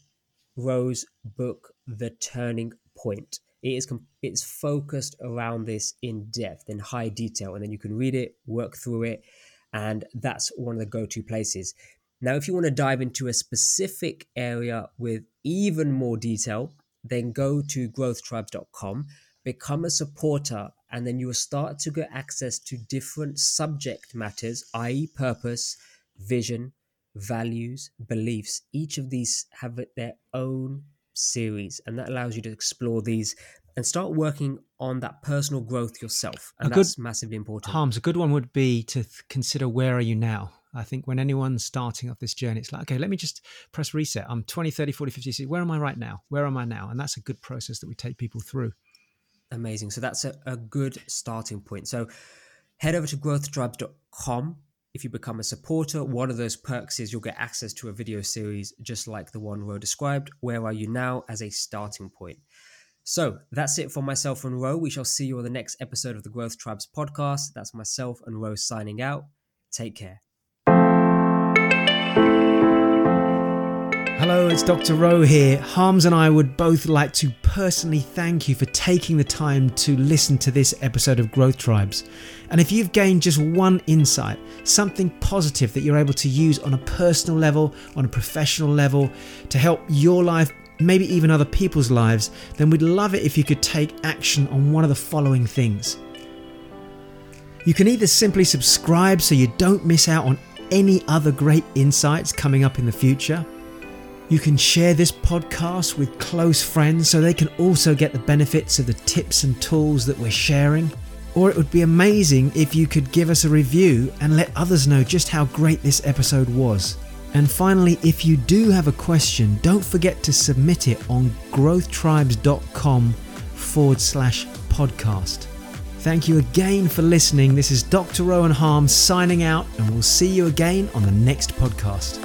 Rowe's book, The Turning Point. It is it's focused around this in depth, in high detail, and then you can read it, work through it, and that's one of the go-to places. Now, if you want to dive into a specific area with even more detail, then go to growthtribes.com, become a supporter, and then you will start to get access to different subject matters, i.e., purpose, vision, values, beliefs. Each of these have their own series, and that allows you to explore these and start working on that personal growth yourself. And a that's good, massively important. Harms, a good one would be to th- consider where are you now? I think when anyone's starting off this journey, it's like, okay, let me just press reset. I'm 20, 30, 40, 50, where am I right now? Where am I now? And that's a good process that we take people through. Amazing. So that's a, a good starting point. So head over to growthtribes.com. If you become a supporter, one of those perks is you'll get access to a video series just like the one Rowe described. Where are you now as a starting point? So that's it for myself and Rowe. We shall see you on the next episode of the Growth Tribes podcast. That's myself and Rowe signing out. Take care. Hello, it's Dr. Rowe here. Harms and I would both like to personally thank you for taking the time to listen to this episode of Growth Tribes. And if you've gained just one insight, something positive that you're able to use on a personal level, on a professional level, to help your life, maybe even other people's lives, then we'd love it if you could take action on one of the following things. You can either simply subscribe so you don't miss out on any other great insights coming up in the future you can share this podcast with close friends so they can also get the benefits of the tips and tools that we're sharing. Or it would be amazing if you could give us a review and let others know just how great this episode was. And finally, if you do have a question, don't forget to submit it on growthtribes.com forward slash podcast. Thank you again for listening. This is Dr. Rowan Harm signing out, and we'll see you again on the next podcast.